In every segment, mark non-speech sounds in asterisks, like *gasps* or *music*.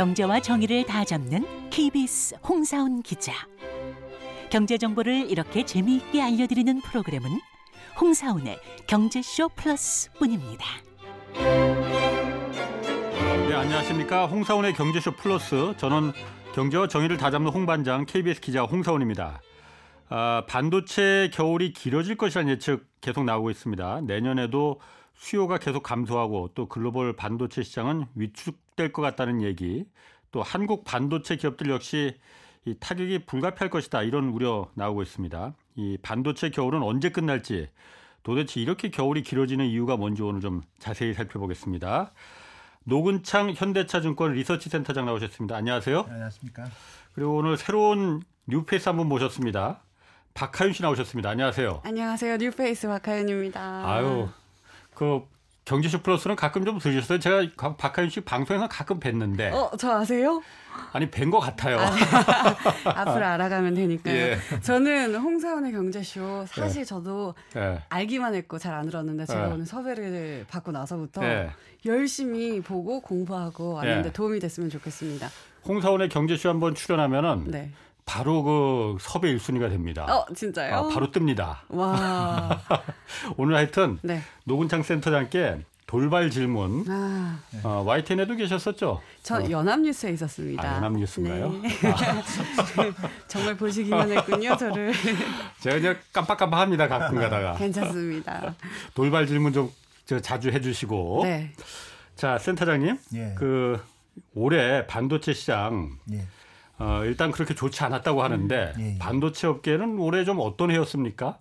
경제와 정의를 다 잡는 KBS 홍사훈 기자. 경제 정보를 이렇게 재미있게 알려드리는 프로그램은 홍사훈의 경제쇼 플러스뿐입니다. 네, 안녕하십니까. 홍사원의 경제쇼 플러스. 저는 경제와 정의를 다 잡는 홍반장 KBS 기자 홍사원입니다. 아, 반도체 겨울이 길어질 것이라는 예측 계속 나오고 있습니다. 내년에도 수요가 계속 감소하고 또 글로벌 반도체 시장은 위축될 것 같다는 얘기, 또 한국 반도체 기업들 역시 이 타격이 불가피할 것이다 이런 우려 나오고 있습니다. 이 반도체 겨울은 언제 끝날지 도대체 이렇게 겨울이 길어지는 이유가 뭔지 오늘 좀 자세히 살펴보겠습니다. 노근창 현대차증권 리서치센터장 나오셨습니다. 안녕하세요. 안녕하십니까. 그리고 오늘 새로운 뉴페이스 한 분 모셨습니다. 박하윤 씨 나오셨습니다. 안녕하세요. 안녕하세요. 뉴페이스 박하윤입니다. 아유, 그 경제쇼 플러스는 가끔 좀 들으셨어요. 제가 박하윤 씨 방송에서 가끔 뵀는데. 어, 저 아세요? 아니 뵌 것 같아요. 아, *laughs* 앞으로 알아가면 되니까요. 예. 저는 홍사원의 경제쇼 사실 예. 저도 예. 알기만 했고 잘 안 들었는데 제가 예. 오늘 섭외를 받고 나서부터 예. 열심히 보고 공부하고 왔는데 예. 도움이 됐으면 좋겠습니다. 홍사원의 경제쇼 한번 출연하면은 네. 바로 그 섭외 1순위가 됩니다. 어, 진짜요? 아, 바로 뜹니다. 와. *laughs* 오늘 하여튼 네. 노근창 센터장께 돌발 질문. 아, 어, YTN에도 계셨었죠? 저 어. 연합뉴스에 있었습니다. 아, 연합뉴스인가요? 네. *laughs* 정말 보시기만 했군요, 저를. 제가 그냥 깜빡깜빡합니다 가끔 가다가 괜찮습니다. 돌발 질문 좀 저 자주 해주시고 네. 자 센터장님 예. 그 올해 반도체 시장 예. 어, 일단 그렇게 좋지 않았다고 하는데 예, 예. 반도체 업계는 올해 좀 어떤 해였습니까?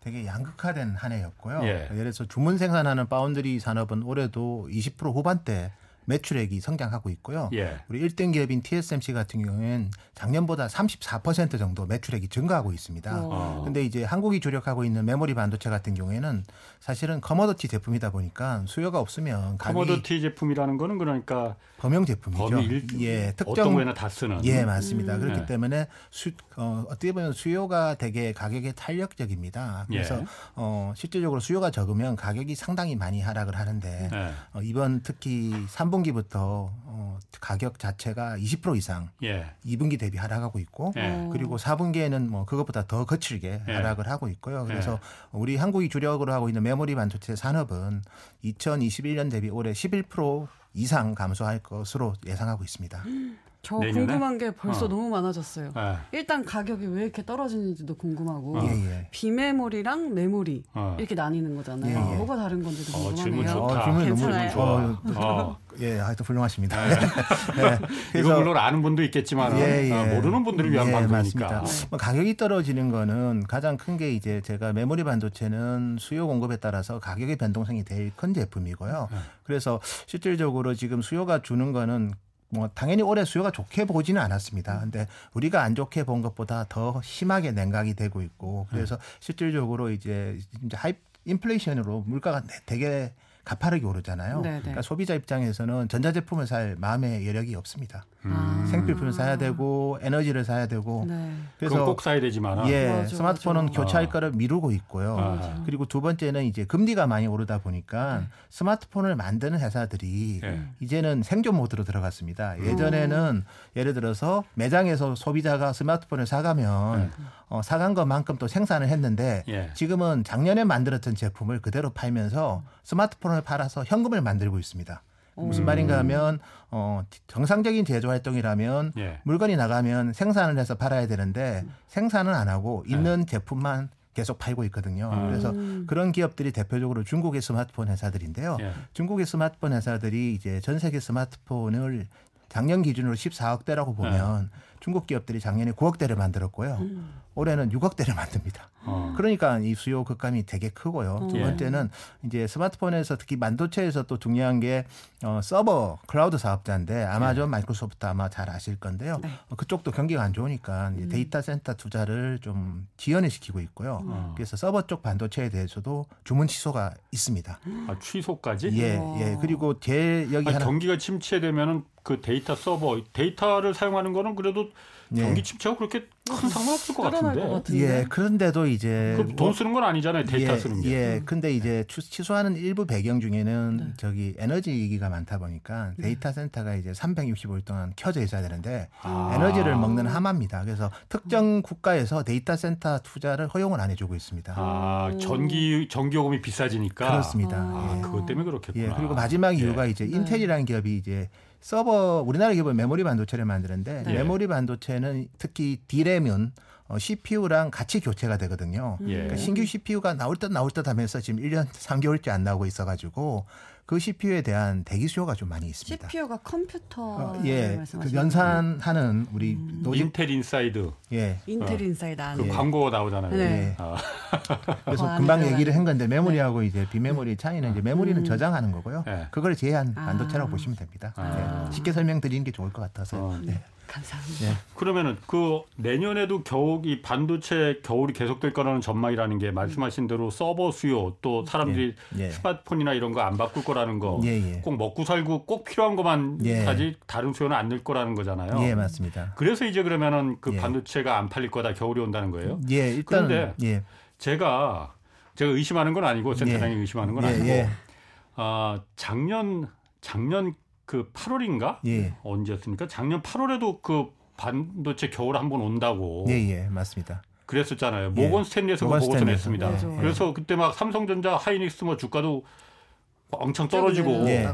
되게 양극화된 한 해였고요. 예. 예를 들어서 주문 생산하는 파운드리 산업은 올해도 20% 후반대 매출액이 성장하고 있고요. 예. 우리 1등 기업인 TSMC 같은 경우에는 작년보다 34% 정도 매출액이 증가하고 있습니다. 어. 근데 이제 한국이 주력하고 있는 메모리 반도체 같은 경우에는 사실은 커머더티 제품이다 보니까 수요가 없으면 커머더티 제품이라는 거는 그러니까 범용 제품이죠. 범위 일, 예, 어떤 특정 거에나 다 쓰는 예, 맞습니다. 그렇기 네. 때문에 수, 어, 어떻게 보면 수요가 되게 가격에 탄력적입니다. 그래서 예. 어, 실질적으로 수요가 적으면 가격이 상당히 많이 하락을 하는데 예. 어, 이번 특히 3분 기부터 어, 가격 자체가 20% 이상 예. 2분기 대비 하락하고 있고 예. 그리고 4분기에는 뭐 그것보다 더 거칠게 예. 하락을 하고 있고요. 그래서 우리 한국이 주력으로 하고 있는 메모리 반도체 산업은 2021년 대비 올해 11% 이상 감소할 것으로 예상하고 있습니다. *gasps* 저 내년에? 궁금한 게 벌써 어. 너무 많아졌어요. 예. 일단 가격이 왜 이렇게 떨어지는지도 궁금하고 어. 예, 예. 비메모리랑 메모리 어. 이렇게 나뉘는 거잖아요. 예, 예. 뭐가 다른 건지도 어, 궁금하네요. 질문 좋다. 어, 질문이 너무 괜찮아요. 좋아. 어. 예, 하여튼 훌륭하십니다. 네. *laughs* 네. 이거 물론 아는 분도 있겠지만 예, 예. 어, 모르는 분들을 위한 예, 방송이니까. 뭐 가격이 떨어지는 거는 가장 큰 게 이제 제가 메모리 반도체는 수요 공급에 따라서 가격의 변동성이 제일 큰 제품이고요. 네. 그래서 실질적으로 지금 수요가 주는 거는 뭐 당연히 올해 수요가 좋게 보지는 않았습니다. 근데 우리가 안 좋게 본 것보다 더 심하게 냉각이 되고 있고 그래서 네. 실질적으로 이제 이제 high 인플레이션으로 물가가 되게 가파르게 오르잖아요. 네, 네. 그러니까 소비자 입장에서는 전자제품을 살 마음의 여력이 없습니다. 아. 생필 품을 사야 되고 에너지를 사야 되고 네. 그건 꼭 사야 되지만 예 맞아, 스마트폰은 맞아. 교체할 어. 거를 미루고 있고요. 맞아. 그리고 두 번째는 이제 금리가 많이 오르다 보니까 네. 스마트폰을 만드는 회사들이 예. 이제는 생존 모드로 들어갔습니다. 예전에는 예를 들어서 매장에서 소비자가 스마트폰을 사가면 어, 사간 것만큼 또 생산을 했는데 예. 지금은 작년에 만들었던 제품을 그대로 팔면서 스마트폰을 팔아서 현금을 만들고 있습니다. 무슨 말인가 하면 어, 정상적인 제조 활동이라면 예. 물건이 나가면 생산을 해서 팔아야 되는데 생산은 안 하고 있는 제품만 계속 팔고 있거든요. 음. 그래서 그런 기업들이 대표적으로 중국의 스마트폰 회사들인데요. 예. 중국의 스마트폰 회사들이 이제 전 세계 스마트폰을 작년 기준으로 14억 대라고 보면 중국 기업들이 작년에 9억 대를 만들었고요. 올해는 6억대를 만듭니다. 어. 그러니까 이 수요 급감이 되게 크고요. 두 예. 번째는 이제 스마트폰에서 특히 반도체에서 또 중요한 게 어, 서버 클라우드 사업자인데 아마존, 마이크로소프트 아마 잘 아실 건데요. 네. 어, 그쪽도 경기가 안 좋으니까 이제 데이터 센터 투자를 좀 지연을 시키고 있고요. 음. 그래서 서버 쪽 반도체에 대해서도 주문 취소가 있습니다. 아, 취소까지? 예, 와. 예. 그리고 제 여기 아니, 하나 경기가 침체되면은 그 데이터 서버 데이터를 사용하는 거는 그래도 예. 경기 침체가 그렇게 큰 상관없을 것 같은데. 것 같은데. 예, 그런데도 이제 그돈 쓰는 건 아니잖아요. 데이터 예, 쓰는 게. 예, 근데 이제 취- 취소하는 일부 배경 중에는 네. 저기 에너지 위기가 많다 보니까 데이터 센터가 이제 365일 동안 켜져 있어야 되는데 아. 에너지를 먹는 하마입니다. 그래서 특정 국가에서 데이터 센터 투자를 허용을 안 해주고 있습니다. 아, 전기 전기요금이 비싸지니까. 그렇습니다. 아, 예. 그것 때문에 그렇겠구나. 예, 그리고 마지막 예. 이유가 이제 네. 인텔이라는 기업이 이제 서버 우리나라 기업은 메모리 반도체를 만드는데 네. 메모리 반도체는 특히 D램은 어, CPU랑 같이 교체가 되거든요. 예. 그러니까 신규 CPU가 나올 듯 나올 듯 하면서 지금 1년 3개월째 안 나오고 있어가지고 그 CPU에 대한 대기 수요가 좀 많이 있습니다. CPU가 컴퓨터 어, 예, 그 말씀하시는 연산하는 우리 음. 노진 인텔 inside 예. 인텔 inside 그 안에 광고 나오잖아요. 네. 예. 아, *laughs* 그래서 금방. 얘기를 한 건데 메모리하고 이제 비메모리 차이는 이제 메모리는 음. 저장하는 거고요. 네. 그걸 제외한 아. 반도체라고 보시면 됩니다. 아. 예. 쉽게 설명드리는 게 좋을 것 같아서. 어. 네. 감사합니다. 예. 그러면은 그 내년에도 겨우 이 반도체 겨울이 계속될 거라는 전망이라는 게 말씀하신 대로 서버 수요 또 사람들이 예. 예. 스마트폰이나 이런 거 안 바꿀 거라 는 거. 예, 예. 꼭 먹고 살고 꼭 필요한 것만 예. 사지 다른 수요는 안 늘 거라는 거잖아요. 예, 맞습니다. 그래서 이제 그러면은 그 예. 반도체가 안 팔릴 거다 겨울이 온다는 거예요. 예, 일단은 그런데 예. 제가 제가 의심하는 건 아니고 센터장이 의심하는 건 예, 아니고 예. 아 작년 작년 그 8월인가 예. 언제였습니까? 작년 8월에도 그 반도체 겨울 한번 온다고 예, 예, 맞습니다. 그랬었잖아요. 예. 모건 스탠리에서 그 모건 보고서. 냈습니다. 맞아. 그래서 그때 막 삼성전자, 하이닉스 뭐 주가도 엄청 쭉 떨어지고 예.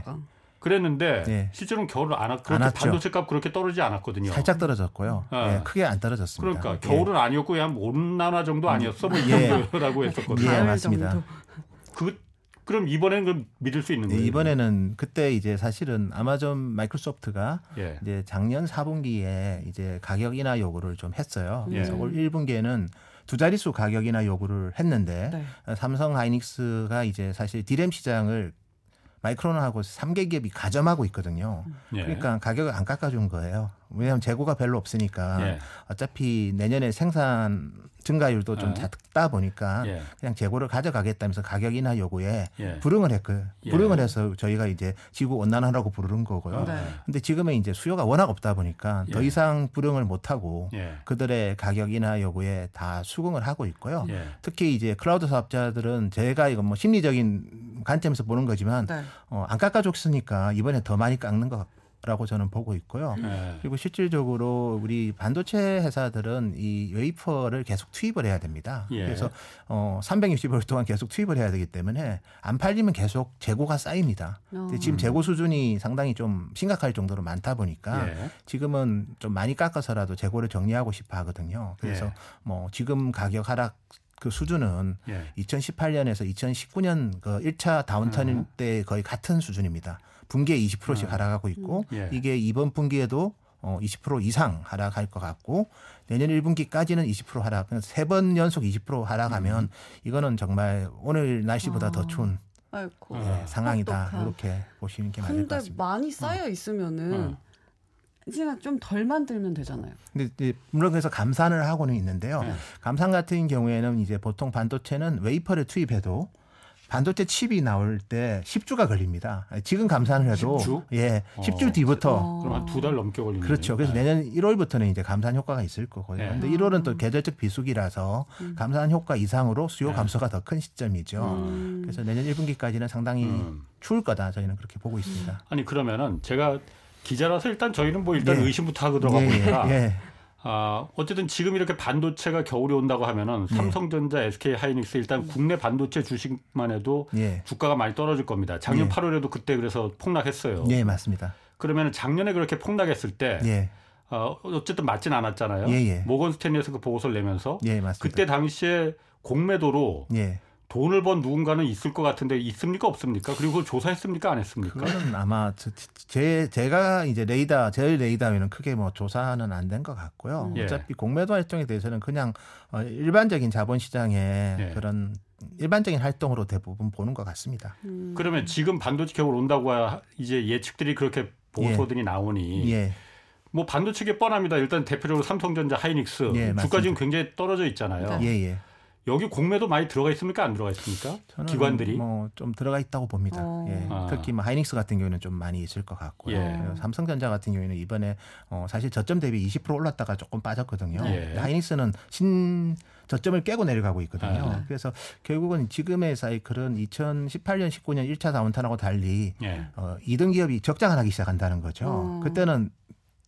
그랬는데 예. 실제로는 겨울을 안, 하- 안 그렇게 왔죠. 반도체 값 그렇게 떨어지지 않았거든요. 살짝 떨어졌고요. 아. 예, 크게 안 떨어졌습니다. 그러니까 예. 겨울은 아니었고 그냥 온난화 정도 아니었어 뭐이 예. 정도라고 했었거든요. 예, 맞습니다. 그 그럼 이번에는 그럼 믿을 수 있는 예, 거예요? 이번에는 그때 이제 사실은 아마존 마이크로소프트가 예. 이제 작년 4분기에 이제 가격 인하 요구를 좀 했어요. 예. 그래서 올 1분기에는 두 자릿수 가격 인하 요구를 했는데 네. 삼성 하이닉스가 이제 사실 디램 시장을 마이크론하고 3개 기업이 가점하고 있거든요. 예. 그러니까 가격을 안 깎아준 거예요. 왜냐하면 재고가 별로 없으니까 예. 어차피 내년에 생산 증가율도 좀 예. 작다 보니까 예. 그냥 재고를 가져가겠다면서 가격 인하 요구에 예. 불응을 했고요. 예. 불응을 해서 저희가 이제 지구 온난화라고 부르는 거고요. 네. 근데 지금은 이제 수요가 워낙 없다 보니까 더 예. 이상 불응을 못 하고 예. 그들의 가격 인하 요구에 다 수긍을 하고 있고요. 예. 특히 이제 클라우드 사업자들은 제가 이건 뭐 심리적인 관점에서 보는 거지만 네. 어, 안 깎아줬으니까 이번에 더 많이 깎는 거 라고 저는 보고 있고요. 예. 그리고 실질적으로 우리 반도체 회사들은 이 웨이퍼를 계속 투입을 해야 됩니다. 예. 그래서 어 360일 동안 계속 투입을 해야 되기 때문에 안 팔리면 계속 재고가 쌓입니다. 근데 어. 지금 재고 수준이 상당히 좀 심각할 정도로 많다 보니까 예. 지금은 좀 많이 깎아서라도 재고를 정리하고 싶어 하거든요. 그래서 예. 뭐 지금 가격 하락 그 수준은 예. 2018년에서 2019년 그 1차 다운턴 음. 때 거의 같은 수준입니다. 분기에 20%씩 음. 하락하고 있고 예. 이게 이번 분기에도 어, 20% 이상 하락할 것 같고 내년 1분기까지는 20% 하락. 세 번 연속 20% 하락하면 음. 이거는 정말 오늘 날씨보다 아. 더 추운 아이고. 예, 상황이다. 똑똑한. 이렇게 보시는 게 맞을 것 근데 같습니다. 많이 쌓여 있으면은 어. 이제 좀 덜 만들면 되잖아요. 근데 이제 물론 그래서 감산을 하고는 있는데요. 네. 감산 같은 경우에는 이제 보통 반도체는 웨이퍼를 투입해도 반도체 칩이 나올 때 10주가 걸립니다. 지금 감산을 해도 10주? 예, 어. 10주 뒤부터 어. 그럼 한 두 달 넘게 걸리는 그렇죠. 그래서 거예요. 내년 1월부터는 이제 감산 효과가 있을 거고요. 네. 근데 1월은 또 계절적 비수기라서 감산 효과 이상으로 수요 네. 감소가 더 큰 시점이죠. 음. 그래서 내년 1분기까지는 상당히 음. 추울 거다. 저희는 그렇게 보고 있습니다. 아니 그러면은 제가 기자라서 일단 저희는 뭐 일단 예. 의심부터 하고 들어가 예, 보니까 예, 아, 어쨌든 지금 이렇게 반도체가 겨울이 온다고 하면은 예. 삼성전자, SK 하이닉스 일단 국내 반도체 주식만 해도 예, 주가가 많이 떨어질 겁니다. 작년 예. 8월에도 그때 그래서 폭락했어요. 예, 맞습니다. 그러면 작년에 그렇게 폭락했을 때 예, 어, 어쨌든 맞진 않았잖아요. 예, 예. 모건 스탠리에서 그 보고서를 내면서 예, 맞습니다. 그때 당시에 공매도로 예, 돈을 번 누군가는 있을 것 같은데 있습니까 없습니까? 그리고 그걸 조사했습니까 안 했습니까? 그거는 아마 저- 제 제가 이제 레이더 제 레이더에는 크게 뭐 조사는 안 된 것 같고요. 예. 어차피 공매도 활동에 대해서는 그냥 어, 일반적인 자본 시장의 예. 그런 일반적인 활동으로 대부분 보는 것 같습니다. 음. 그러면 지금 반도체 겨울 온다고 하- 이제 예측들이 그렇게 보고서들이 나오니 예, 뭐 반도체계 뻔합니다. 일단 대표적으로 삼성전자, 하이닉스 예, 주가. 지금 굉장히 떨어져 있잖아요. 네. 예, 예. 여기 공매도 많이 들어가 있습니까? 안 들어가 있습니까? 저는 기관들이 뭐 좀 들어가 있다고 봅니다. 어. 예. 아. 특히 뭐 하이닉스 같은 경우는 좀 많이 있을 것 같고요. 예. 삼성전자 같은 경우에는 이번에 어 사실 저점 대비 20% 올랐다가 조금 빠졌거든요. 예. 하이닉스는 신 저점을 깨고 내려가고 있거든요. 아. 그래서 결국은 지금의 사이클은 2018년, 19년 1차 다운턴하고 달리 예. 어, 2등 기업이 적자가 나기 시작한다는 거죠. 어. 그때는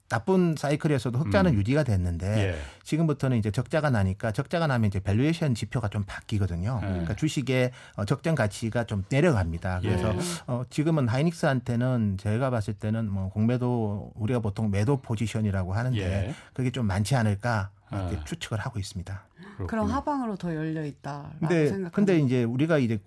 나쁜 사이클에서도 흑자는 음. 유지가 됐는데 예. 지금부터는 이제 적자가 나니까 적자가 나면 이제 valuation 지표가 좀 바뀌거든요. 예. 그러니까 주식의 어, 적정 가치가 좀 내려갑니다. 그래서 예. 어, 지금은 하이닉스한테는 제가 봤을 때는 뭐 공매도 우리가 보통 매도 포지션이라고 하는데 예. 그게 좀 많지 않을까 이렇게 아. 추측을 하고 있습니다. 그럼 그렇군요. 하방으로 더 열려 있다라고 근데 생각하는. 근데 이제 우리가 이제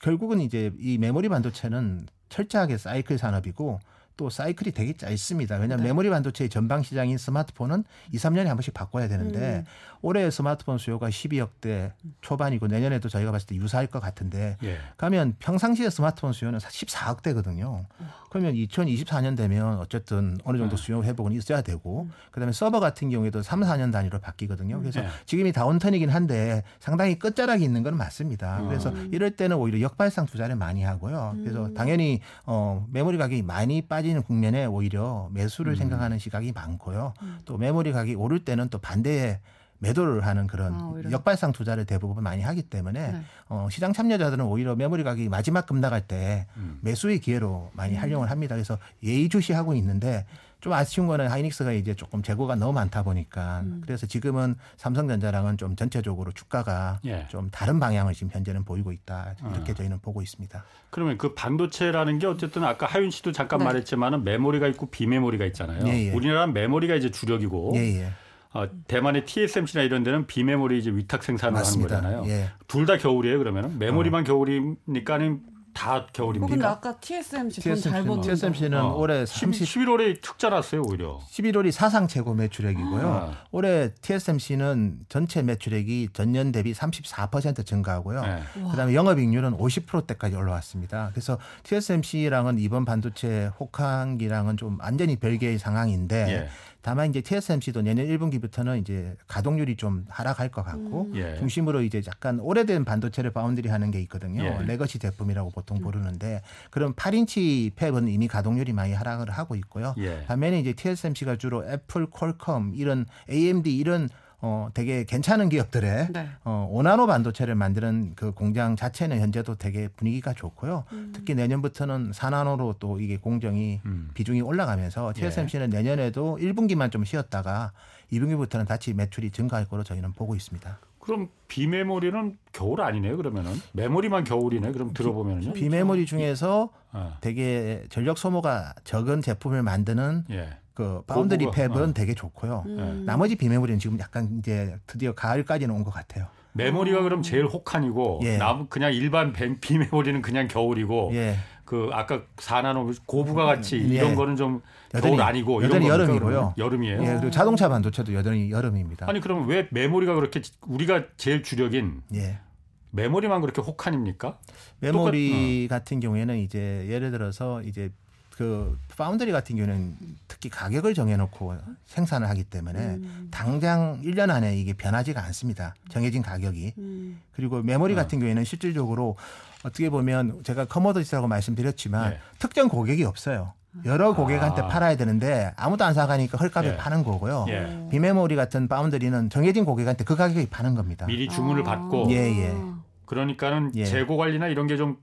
결국은 이제 이 메모리 반도체는 철저하게 사이클 산업이고 또 사이클이 되게 짧습니다. 왜냐하면 네. 메모리 반도체의 전방 시장인 스마트폰은 2, 3년에 한 번씩 바꿔야 되는데 음. 올해 스마트폰 수요가 12억 대 초반이고 내년에도 저희가 봤을 때 유사할 것 같은데 예. 가면 평상시에 스마트폰 수요는 14억 대거든요. 그러면 2024년 되면 어쨌든 어느 정도 네. 수요 회복은 있어야 되고 그다음에 서버 같은 경우에도 3, 4년 단위로 바뀌거든요. 그래서 네. 지금이 다운턴이긴 한데 상당히 끝자락이 있는 건 맞습니다. 그래서 음. 이럴 때는 오히려 역발상 투자를 많이 하고요. 그래서 당연히 어 메모리 가격이 많이 빠지 는 국면에 오히려 매수를 음. 생각하는 시각이 많고요. 또 메모리 가격이 오를 때는 또 반대에 매도를 하는 그런 아. 역발상 투자를 대부분 많이 하기 때문에 네. 어, 시장 참여자들은 오히려 메모리 가격이 마지막 급락할 때 음. 매수의 기회로 많이 활용을 합니다. 그래서 예의주시하고 있는데 좀 아쉬운 거는 하이닉스가 이제 조금 재고가 너무 많다 보니까 음. 그래서 지금은 삼성전자랑은 좀 전체적으로 주가가 예. 좀 다른 방향을 지금 현재는 보이고 있다 이렇게 아. 저희는 보고 있습니다. 그러면 그 반도체라는 게 어쨌든 아까 하윤 씨도 잠깐 네. 말했지만은 메모리가 있고 비메모리가 있잖아요. 예, 예. 우리나라는 메모리가 이제 주력이고 예, 예. 어, 대만의 TSMC나 이런 데는 비메모리 이제 위탁 생산을 맞습니다. 하는 거잖아요. 예. 둘다 겨울이에요. 그러면은 메모리만 겨울입니까는 다 어, 근데 겨울입니까? 아까 TSMC 돈잘 버는 TSMC는 어. 올해 10, 30 11월에 툭자 났어요 오히려. 11월이 사상 최고 매출액이고요. 아. 올해 TSMC는 전체 매출액이 전년 대비 34% 증가하고요. 네. 그다음에 영업이익률은 50%대까지 올라왔습니다. 그래서 TSMC랑은 이번 반도체 혹한기랑은 좀 완전히 별개의 상황인데 예. 다만 이제 TSMC도 내년 1분기부터는 이제 가동률이 좀 하락할 것 같고 예. 중심으로 이제 약간 오래된 반도체를 바운드리 하는 게 있거든요. 예. legacy 제품이라고 보통 부르는데 그런 8인치 fab은 이미 가동률이 많이 하락을 하고 있고요. 예. 반면에 이제 TSMC가 주로 애플, 퀄컴 이런 AMD 이런 어 되게 괜찮은 기업들의 네. 어 5나노 반도체를 만드는 그 공장 자체는 현재도 되게 분위기가 좋고요. 특히 내년부터는 4나노로 또 이게 공정이 음. 비중이 올라가면서 TSMC는 내년에도 1분기만 좀 쉬었다가 2분기부터는 다시 매출이 증가할 거로 저희는 보고 있습니다. 그럼 비메모리는 겨울 아니네요. 그러면은 메모리만 겨울이네. 그럼 들어보면은요. 비메모리 중에서 아, 되게 전력 소모가 적은 제품을 만드는 예. 그 바운드리 고부가, fab은 어. 되게 좋고요. 음. 나머지 비메모리는 지금 약간 이제 드디어 가을까지는 온 것 같아요. 메모리가 그럼 제일 혹한이고 예. 남 그냥 일반 벤- 비메모리는 그냥 겨울이고 예. 그 아까 4나노 고부가 같이 예. 이런 거는 좀 여전히- 겨울 아니고 여전히 이런 여름이고요. 그러면? 여름이에요. 예, 그리고 자동차 반도체도 여전히 여름입니다. 아니 그럼 왜 메모리가 그렇게 우리가 제일 주력인 예. 메모리만 그렇게 혹한입니까? 메모리 어. 같은 경우에는 이제 예를 들어서 이제 그 파운드리 같은 경우는 특히 가격을 정해놓고 생산을 하기 때문에 음. 당장 1년 안에 이게 변하지가 않습니다. 정해진 가격이. 음. 그리고 메모리 어. 같은 경우에는 실질적으로 어떻게 보면 제가 commodity라고 말씀드렸지만 네. 특정 고객이 없어요. 여러 고객한테 아. 팔아야 되는데 아무도 안 사가니까 헐값에 예. 파는 거고요. 예. 비메모리 같은 foundry는 정해진 고객한테 그 가격에 파는 겁니다. 미리 주문을 아. 받고 예, 예. 그러니까는 예. 재고 관리나 이런 게 좀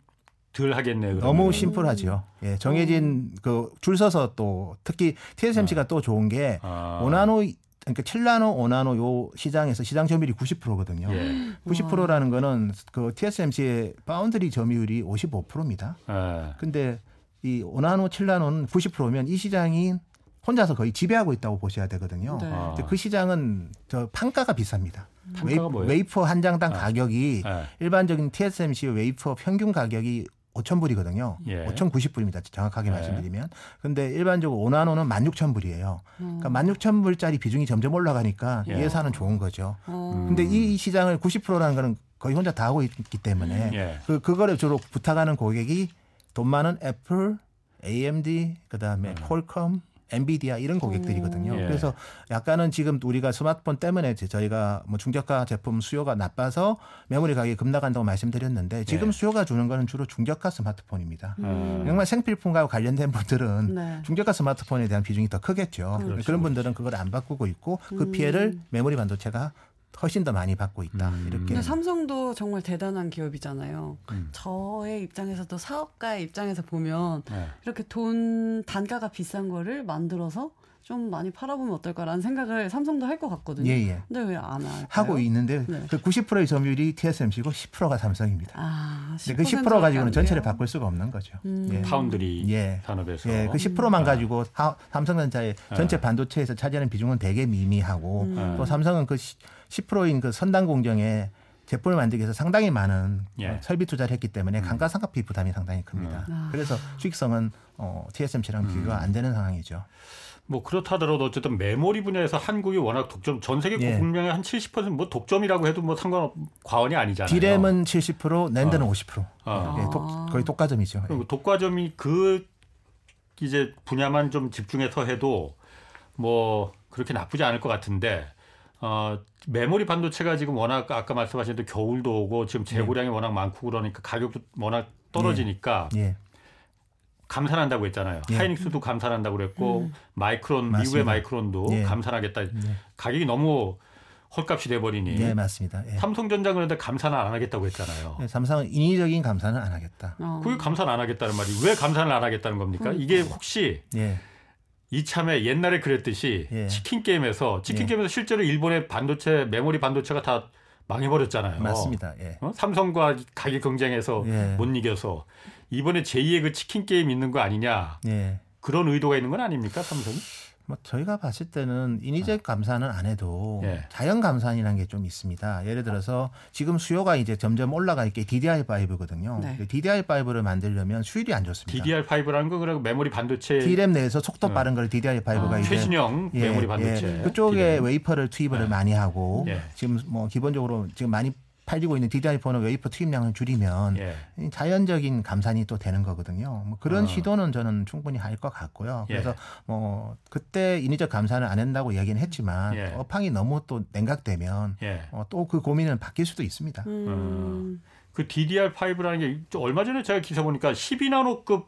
덜 하겠네요. 너무 그러면은. 심플하지요. 예, 정해진 그 줄 서서 또 특히 TSMC가 또 좋은 게 아. 5나노 그러니까 7나노, 5나노 요 시장에서 시장 점유율이 90%거든요. 예. 90%라는 거는 그 TSMC의 foundry 점유율이 55%입니다. 예. 근데 이 5나노, 7나노는 90%면 이 시장이 혼자서 거의 지배하고 있다고 보셔야 되거든요. 네. 아. 그 시장은 저 판가가 비쌉니다. 판가가 뭐예요? 웨이퍼 한 장당 아. 가격이 예. 일반적인 TSMC 웨이퍼 평균 가격이 5,000불이거든요. 예. 5,090불입니다. 정확하게 네. 말씀드리면. 근데 일반적으로 5나노는 16,000불이에요. 음. 그러니까 16,000불짜리 비중이 점점 올라가니까 예. 예산은 좋은 거죠. 어. 근데 이 시장을 90%라는 거는 거의 혼자 다 하고 있기 때문에 예. 그 그거를 주로 부탁하는 고객이 돈 많은 애플, AMD, 그다음에 음. 퀄컴, 엔비디아 이런 고객들이거든요. 예. 그래서 약간은 지금 우리가 스마트폰 때문에 이제 저희가 뭐 중저가 제품 수요가 나빠서 메모리 가격이 급락한다고 말씀드렸는데 지금 예. 수요가 주는 거는 주로 중저가 스마트폰입니다. 음. 정말 생필품과 관련된 분들은 네. 중저가 스마트폰에 대한 비중이 더 크겠죠. 그렇죠. 그런 분들은 그걸 안 바꾸고 있고 그 피해를 메모리 반도체가 훨씬 더 많이 받고 있다. 음. 이렇게 근데 삼성도 정말 대단한 기업이잖아요. 음. 저의 입장에서도 사업가의 입장에서 보면 네. 이렇게 돈 단가가 비싼 거를 만들어서 좀 많이 팔아보면 어떨까라는 생각을 삼성도 할 것 같거든요. 예, 예. 근데 왜 안 할까요? 하고 있는데 네. 그 90%의 점유율이 TSMC고 10%가 삼성입니다. 아, 근데 그10% 10% 가지고는 전체를? 바꿀 수가 없는 거죠. 음. 예. 파운드리 예. 산업에서 예, 그 10%만 아. 가지고 하- 삼성전자의 전체 아. 반도체에서 차지하는 비중은 되게 미미하고 음. 또 삼성은 그 10%인 그 선단 공정에 제품을 만들기 위해서 상당히 많은 예. 어, 설비 투자를 했기 때문에 감가상각비 부담이 상당히 큽니다. 음. 그래서 수익성은 어, TSMC랑 비교가 안 되는 상황이죠. 뭐 그렇다 더라도 어쨌든 메모리 분야에서 한국이 워낙 독점 전 세계 예. 공명의 한 70%뭐 독점이라고 해도 뭐 상관 과언이 아니잖아요. 디램은 70%, 낸드는 어. 50%. 어. 예, 독- 거의 독과점이죠. 예. 독과점이 그 이제 분야만 좀 집중해서 해도 뭐 그렇게 나쁘지 않을 것 같은데 어 메모리 반도체가 지금 워낙 아까 말씀하신 대로 겨울도 오고 지금 재고량이 워낙 많고 그러니까 가격도 워낙 떨어지니까 예. 감산한다고 했잖아요. 예. 하이닉스도 감산한다고 그랬고 마이크론 맞습니다. 미국의 마이크론도 예. 감산하겠다. 예. 가격이 너무 헐값이 돼버리니 예, 맞습니다. 예. 삼성전자 그런데 감산을 안 하겠다고 했잖아요. 예, 삼성은 인위적인 감사는 안 하겠다. 어. 그게 감산 안 하겠다는 말이 왜 감산을 안 하겠다는 겁니까? 이게 혹시 예. 이참에 옛날에 그랬듯이 예. 치킨 게임에서 치킨 예. 게임에서 실제로 일본의 반도체 메모리 반도체가 다 망해버렸잖아요. 맞습니다. 예. 어? 삼성과 가격 경쟁에서 예. 못 이겨서 이번에 제2의 그 치킨 게임 있는 거 아니냐 예. 그런 의도가 있는 건 아닙니까 삼성이? 뭐 저희가 봤을 때는 인위적 감산은 안 해도 예. 자연 감산이라는 게 좀 있습니다. 예를 들어서 지금 수요가 이제 점점 올라가 있게 DDR5거든요. 네. DDR5를 만들려면 수율이 안 좋습니다. DDR5라는 건 그냥 메모리 반도체 D램 내에서 속도 빠른 걸 DDR5가 아. 이제 최신형 예, 메모리 반도체 예. 그쪽에 DRAM. 웨이퍼를 투입을 예. 많이 하고 예. 지금 뭐 기본적으로 지금 많이 팔리고 있는 DDR4는 웨이퍼 투입량을 줄이면 예. 이 자연적인 감산이 또 되는 거거든요. 뭐 그런 어. 시도는 저는 충분히 할 것 같고요. 예. 그래서 뭐 그때 인위적 감산을 안 한다고 이야기는 했지만 예. 업황이 너무 또 냉각되면 예. 어, 또 그 고민은 바뀔 수도 있습니다. 음. 그 DDR5라는 게 얼마 전에 제가 기사 보니까 12나노급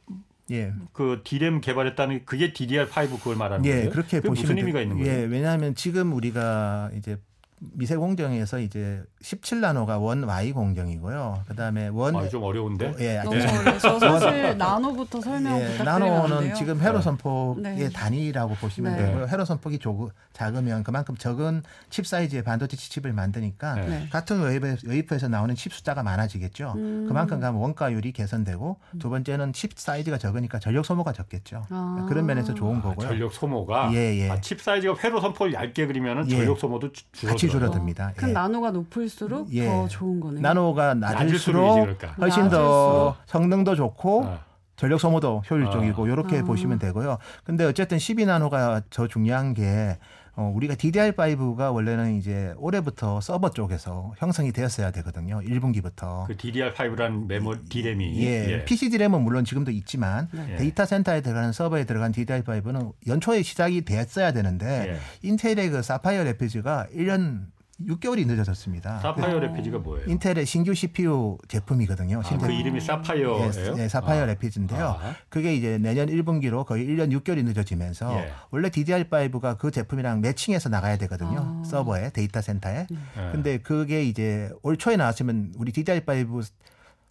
예. 그 D램 개발했다는 게 그게 DDR5 그걸 말하는 예, 거예요. 그렇게 보시면 무슨 돼- 의미가 있는 거예요? 예, 왜냐하면 지금 우리가 이제 미세 공정에서 이제 17나노가 원 Y 공정이고요. 그다음에 원 아, 좀 어려운데. 예, 너무 아주 어려워요. 저 사실 나노부터 설명 예, 나노는? 지금 회로 선폭의 네. 단위라고 보시면 네. 되고요. 회로 선폭이 조금 작으면 그만큼 적은 칩 사이즈의 반도체 칩을 만드니까 네. 네. 같은 웨이브, 웨이퍼에서 나오는 칩 숫자가 많아지겠죠. 음. 그만큼 가면 원가율이 개선되고 두 번째는 칩 사이즈가 적으니까 전력 소모가 적겠죠. 아. 그런 면에서 좋은 아, 거고요. 전력 소모가 예, 예. 아, 칩 사이즈가 회로 선폭을 얇게 그리면은 예. 전력 소모도 주- 줄어들 어요. 같이 줄어듭니다. 큰 예. 나노가 높을수록 예. 더 좋은 거네요. 나노가 낮을수록 낮을수록. 훨씬 더 낮을수록. 성능도 좋고 아, 전력 소모도 효율적이고 이렇게 아. 보시면 되고요. 근데 어쨌든 12나노가 더 중요한 게 어, 우리가 DDR5가 원래는 이제 올해부터 서버 쪽에서 형성이 되었어야 되거든요. 1분기부터. 그 DDR5라는 메모 D램이 예, PC D램은 물론 지금도 있지만 네. 데이터 센터에 들어가는 서버에 들어간 DDR5는 연초에 시작이 됐어야 되는데 예. 인텔의 그 Sapphire Rapids가 1년 6개월이 늦어졌습니다. Sapphire Rapids가 뭐예요? 인텔의 신규 CPU 제품이거든요. 아, 그 이름이 사파이어예요? 예, 예, 사파이어 아. Rapids인데요. 아. 그게 이제 내년 1분기로 거의 1년 6개월이 늦어지면서 예. 원래 DDR5가 그 제품이랑 matching해서 나가야 되거든요. 아. 서버에 데이터 센터에. 예. 근데 그게 이제 올 초에 나왔으면 우리 DDR5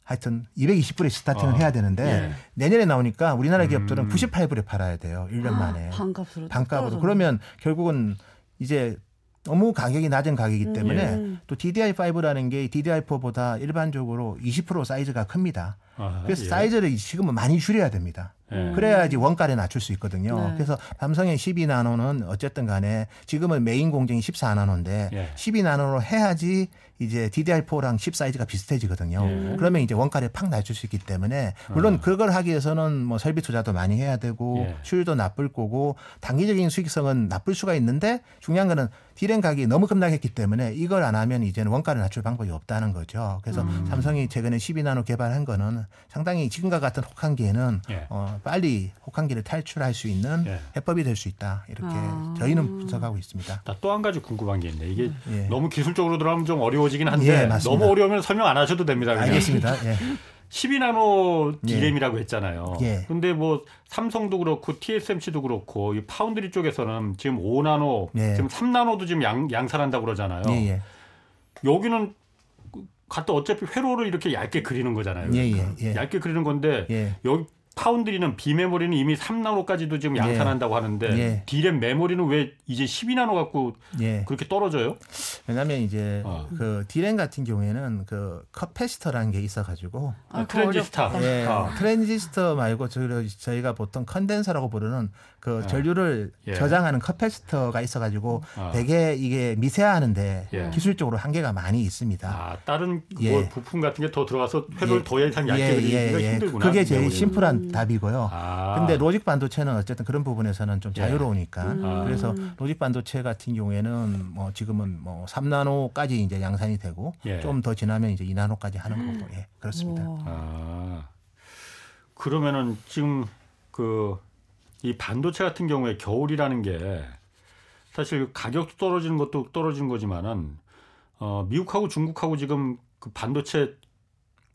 하여튼 220불에 starting을 어. 해야 되는데 예. 내년에 나오니까 우리나라 기업들은 음. 98불에 팔아야 돼요. 1년 만에. 반값으로 반값으로. 그러면 결국은 이제 너무 가격이 낮은 가격이기 때문에 음. 또 DDR5라는 게 DDR4보다 일반적으로 20% 사이즈가 큽니다. 아, 그래서 예. 사이즈를 지금은 많이 줄여야 됩니다. 예. 그래야지 원가를 낮출 수 있거든요. 네. 그래서 삼성의 12나노는 어쨌든 간에 지금은 메인 공정이 14나노인데 예. 12나노로 해야지 이제 DDR4랑 칩 사이즈가 비슷해지거든요. 예. 그러면 이제 원가를 팍 낮출 수 있기 때문에 물론 그걸 하기 위해서는 뭐 설비 투자도 많이 해야 되고 예. 수율도 나쁠 거고 단기적인 수익성은 나쁠 수가 있는데 중요한 거는 디램 가격이 너무 급락했기 때문에 이걸 안 하면 이제는 원가를 낮출 방법이 없다는 거죠. 그래서 삼성이 최근에 12나노 개발한 거는 상당히 지금과 같은 혹한기에는 예. 어, 어, 빨리 혹한기를 탈출할 수 있는 예. 해법이 될 수 있다 이렇게 아. 저희는 분석하고 있습니다. 나또한 가지 궁금한 게 있네. 이게 예. 너무 기술적으로 들어가면 좀 어려워지긴 한데 예. 너무 어려우면 설명 안 하셔도 됩니다. 그냥. 알겠습니다. 예. *laughs* 12나노 예. 디램이라고 했잖아요. 예. 근데 뭐 삼성도 그렇고 TSMC도 그렇고 이 파운드리 쪽에서는 지금 5나노, 예. 지금 3나노도 지금 양, 양산한다고 그러잖아요. 예, 예. 여기는 갖다 어차피 회로를 이렇게 얇게 그리는 거잖아요. 예, 그러니까. 예, 예. 얇게 그리는 건데 예. 여기 파운드리는 비메모리는 이미 3나노까지도 지금 양산한다고 하는데 예. 디램 메모리는 왜 이제 12나노 갖고 예. 그렇게 떨어져요? 왜냐하면 이제 어. 그 디램 같은 경우에는 그 커패시터라는 게 있어가지고 아. 어렵다. 예, 아. 트랜지스터 말고 저희, 저희가 보통 콘덴서라고 부르는 그 아. 전류를 예. 저장하는 커패시터가 있어가지고 아. 되게 이게 미세화하는데 예. 기술적으로 한계가 많이 있습니다. 아, 다른 예. 뭐 부품 같은 게 더 들어가서 회로를 더 얇게 그리기가 힘들구나. 그게 제일. 심플한 답이고요. 아. 근데 로직 반도체는 어쨌든 그런 부분에서는 좀 예. 자유로우니까 아. 그래서 로직 반도체 같은 경우에는 뭐 지금은 뭐 3나노까지 이제 양산이 되고 예. 좀더 지나면 이제 2나노까지 하는 거고 예 그렇습니다. 아. 그러면은 지금 그 이 반도체 같은 경우에 겨울이라는 게 사실 가격도 떨어지는 것도 떨어지는 거지만은 어 미국하고 중국하고 지금 그 반도체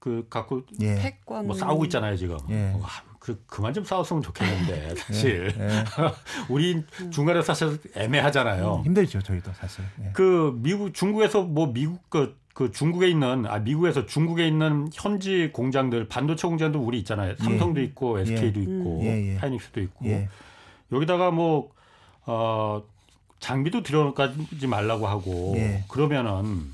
그 갖고 예. 팩관 뭐 싸우고 있잖아요 지금. 예. 어, 그 그만 좀 싸웠으면 좋겠는데 *laughs* 사실 예. *laughs* 우리 중간에 사실 애매하잖아요. 힘들죠 저희도 사실. 예. 그 미국 중국에서 뭐 미국 그, 그 중국에 있는 아 미국에서 중국에 있는 현지 공장들 반도체 공장도 우리 있잖아요. 삼성도 있고 SK도 있고 예, 예. 하이닉스도 있고 예. 여기다가 뭐 어, 장비도 들여가지 말라고 하고 예. 그러면은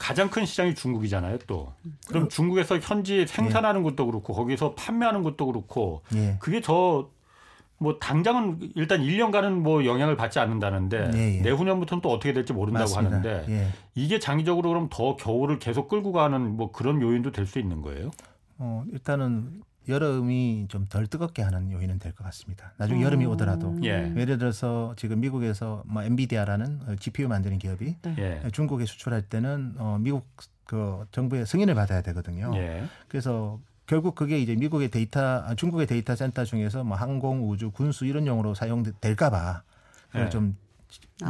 가장 큰 시장이 중국이잖아요. 또 그럼 중국에서 현지 생산하는 것도 그렇고 거기서 판매하는 것도 그렇고 예. 그게 더뭐 당장은 일단 1년간은 뭐 영향을 받지 않는다는데 예, 예. 내후년부터는 또 어떻게 될지 모른다고 맞습니다. 하는데 예. 이게 장기적으로 그럼 더 겨울을 계속 끌고 가는 뭐 그런 요인도 될 수 있는 거예요? 어, 일단은 여름이 좀 덜 뜨겁게 하는 요인은 될 것 같습니다. 나중에 여름이 음. 오더라도 예. 예를 들어서 지금 미국에서 뭐 엔비디아라는 어, GPU 만드는 기업이 예. 중국에 수출할 때는 어, 미국 그 정부의 승인을 받아야 되거든요. 예. 그래서 결국 그게 이제 미국의 데이터, 아, 중국의 데이터 센터 중에서 뭐 항공, 우주, 군수 이런 용으로 사용될까 봐 그걸 예. 좀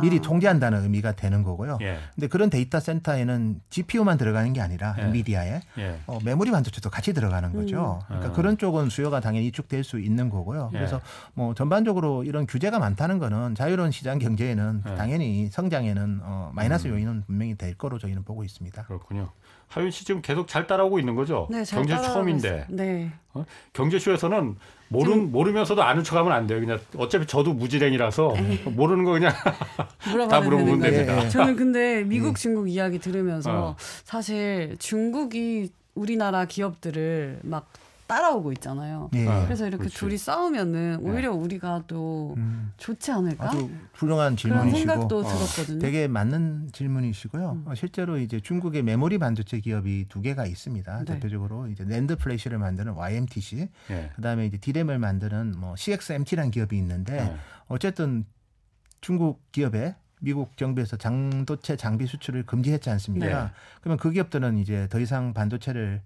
미리 아. 통제한다는 의미가 되는 거고요. 예. 근데 그런 데이터 센터에는 GPU만 들어가는 게 아니라 예. 엔비디아에 예. 어, 메모리 반도체도 같이 들어가는 거죠. 그러니까 아. 그런 쪽은 수요가 당연히 위축될 수 있는 거고요. 예. 그래서 뭐 전반적으로 이런 규제가 많다는 거는 자유로운 시장 경제에는 예. 당연히 성장에는 어, 마이너스 음. 요인은 분명히 될 거로 저희는 보고 있습니다. 그렇군요. 하윤 씨 지금 계속 잘 따라오고 있는 거죠? 네, 잘 경제 처음인데. 네. 경제쇼에서는 모르, 모르면서도 아는 척하면 안 돼요. 그냥 어차피 저도 무지랭이라서 모르는 거 그냥 다 물어보면. 됩니다. 예, 예. 저는 근데 미국 중국 이야기 들으면서 어. 사실 중국이 우리나라 기업들을 막 따라오고 있잖아요. 예. 아, 그래서 이렇게 그렇지. 둘이 싸우면은 오히려 우리가 또 음, 좋지 않을까? 아주 훌륭한 그런 질문이시고 생각도 어, 들었거든요. 되게 맞는 질문이시고요. 어, 실제로 이제 중국의 메모리 반도체 기업이 두 개가 있습니다. 네. 대표적으로 이제 낸드 플래시를 만드는 YMTC, 예. 그다음에 이제 디램을 만드는 뭐 CXMT라는 기업이 있는데 예. 어쨌든 중국 기업에 미국 정부에서 반도체 장비 수출을 금지했지 않습니까? 네. 그러면 그 기업들은 이제 더 이상 반도체를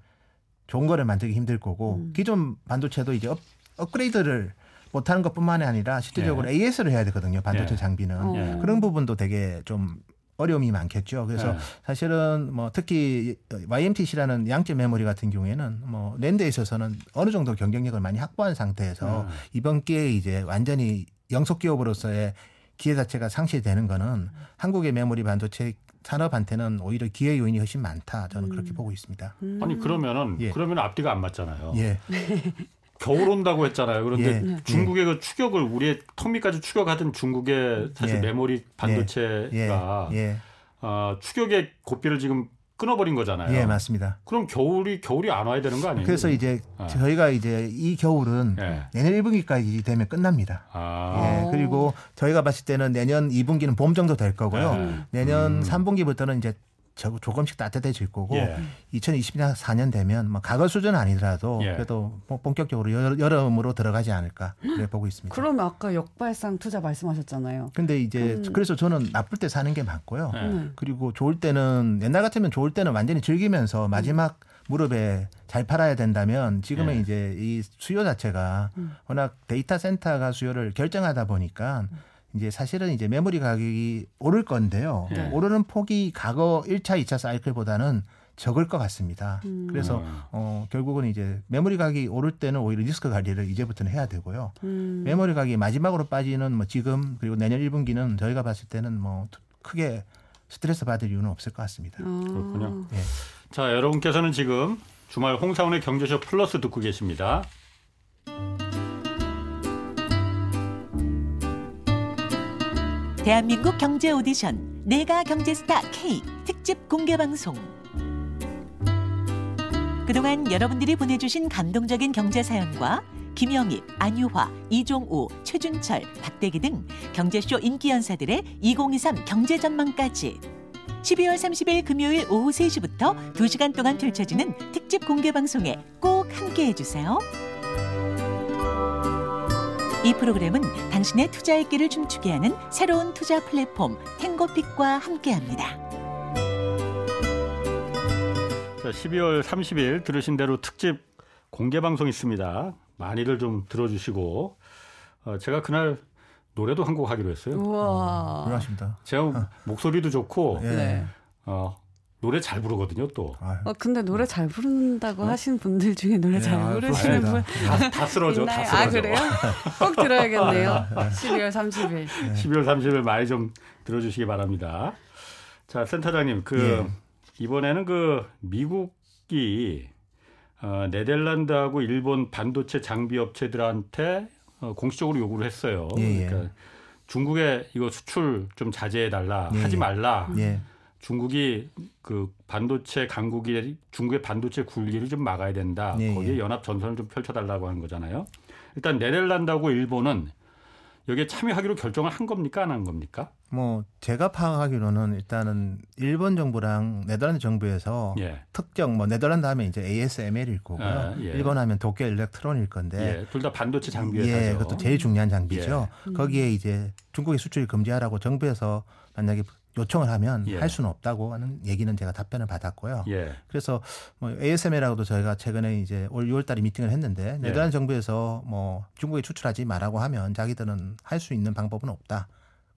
좋은 거를 만들기 힘들 거고 음. 기존 반도체도 이제 업, 업그레이드를 못하는 것뿐만이 아니라 실질적으로 AS를 해야 되거든요. 반도체 예. 장비는 어. 예. 그런 부분도 되게 좀 어려움이 많겠죠. 그래서 예. 사실은 뭐 특히 YMTC라는 양쯔 메모리 같은 경우에는 뭐 NAND에 있어서는 어느 정도 경쟁력을 많이 확보한 상태에서 음. 이번 기회에 이제 완전히 영속 기업으로서의 기회 자체가 상실되는 거는 한국의 메모리 반도체 산업한테는 오히려 기회 요인이 훨씬 많다. 저는 그렇게 음. 보고 있습니다. 음. 아니 그러면은 예. 그러면 앞뒤가 안 맞잖아요. 예. *laughs* 겨울 온다고 했잖아요. 그런데 예. 네. 중국의 그 추격을 우리의 턱밑까지 추격하던 중국의 사실 예. 메모리 반도체가 예. 예. 어, 추격의 고삐를 지금 끊어버린 거잖아요. 예, 맞습니다. 그럼 겨울이 겨울이 안 와야 되는 거 아니에요? 그래서 이제 아. 저희가 이제 이 겨울은 예. 내년 1분기까지 되면 끝납니다. 아. 예, 그리고 저희가 봤을 때는 내년 2분기는 봄 정도 될 거고요. 예. 내년 음. 3분기부터는 이제 저- 조금씩 따뜻해질 거고 예. 2024년 되면 뭐 과거 수준 아니더라도 예. 그래도 뭐 본격적으로 여- 여름으로 들어가지 않을까 그래 보고 있습니다. 그러면 아까 역발상 투자 말씀하셨잖아요. 근데 이제 음. 그래서 저는 나쁠 때 사는 게 맞고요. 예. 네. 그리고 좋을 때는 옛날 같으면 좋을 때는 완전히 즐기면서 마지막 무릎에 잘 팔아야 된다면 지금은 예. 이제 이 수요 자체가 음. 워낙 데이터 센터가 수요를 결정하다 보니까 이제 사실은 이제 메모리 가격이 오를 건데요. 네. 오르는 폭이 과거 1차, 2차 사이클보다는 적을 것 같습니다. 음. 그래서 음. 어, 결국은 이제 메모리 가격이 오를 때는 오히려 리스크 관리를 이제부터는 해야 되고요. 음. 메모리 가격이 마지막으로 빠지는 뭐 지금 그리고 내년 1분기는 저희가 봤을 때는 뭐 크게 스트레스 받을 이유는 없을 것 같습니다. 어. 그렇군요. 예. 자, 여러분께서는 지금 주말 홍사원의 경제쇼 플러스 듣고 계십니다. 대한민국 경제 오디션 내가 경제스타 K 특집 공개 방송. 그동안 여러분들이 보내주신 감동적인 경제 사연과 김영희, 안유화, 이종우, 최준철, 박대기 등 경제쇼 인기 연사들의 2023 경제 전망까지 12월 30일 금요일 오후 3시부터 2시간 동안 펼쳐지는 특집 공개 방송에 꼭 함께해 주세요. 이 프로그램은 당신의 투자의 길을 춤추게 하는 새로운 투자 플랫폼 탱고픽과 함께합니다. 자, 12월 30일 들으신 대로 특집 공개 방송 있습니다. 많이들 좀 들어주시고 어, 제가 그날 노래도 한 곡 하기로 했어요. 우와. 훌륭하십니다. 제가 목소리도 좋고 예. 네. 어, 노래 잘 부르거든요. 또 어, 근데 노래 잘 부른다고 하신 분들 중에 노래 네, 잘 아유, 부르시는 분. 다, 다 쓰러져, 다 있나요? 쓰러져. 아 그래요? *laughs* 꼭 들어야겠네요. 12월 30일. 12월 30일 많이 좀 들어주시기 바랍니다. 자, 센터장님, 그 예. 이번에는 그 미국이 어, 네덜란드하고 일본 반도체 장비 업체들한테 어, 공식적으로 요구를 했어요. 예, 예. 그러니까 중국에 이거 수출 좀 자제해 달라, 예, 하지 예. 말라. 예. 중국이 그 반도체 강국이 중국의 반도체 굴기를 좀 막아야 된다. 예, 거기에 예. 연합 전선을 좀 펼쳐달라고 하는 거잖아요. 일단 네덜란드하고 일본은 여기에 참여하기로 결정을 한 겁니까 안 한 겁니까? 뭐 제가 파악하기로는 일단은 일본 정부랑 네덜란드 정부에서 예, 특정 뭐 네덜란드 하면 이제 ASML일 거고요. 아, 예. 일본 하면 도쿄 일렉트론일 건데 예, 둘다 반도체 장비 회사죠. 예, 그것도 제일 중요한 장비죠. 예. 거기에 이제 중국의 수출 금지하라고 정부에서 만약에 요청을 하면 예. 할 수는 없다고 하는 얘기는 제가 답변을 받았고요. 예, 그래서 뭐 ASML하고도 저희가 최근에 이제 올 6월 달에 미팅을 했는데 예. 네덜란드 정부에서 뭐 중국에 수출하지 말라고 하면 자기들은 할 수 있는 방법은 없다.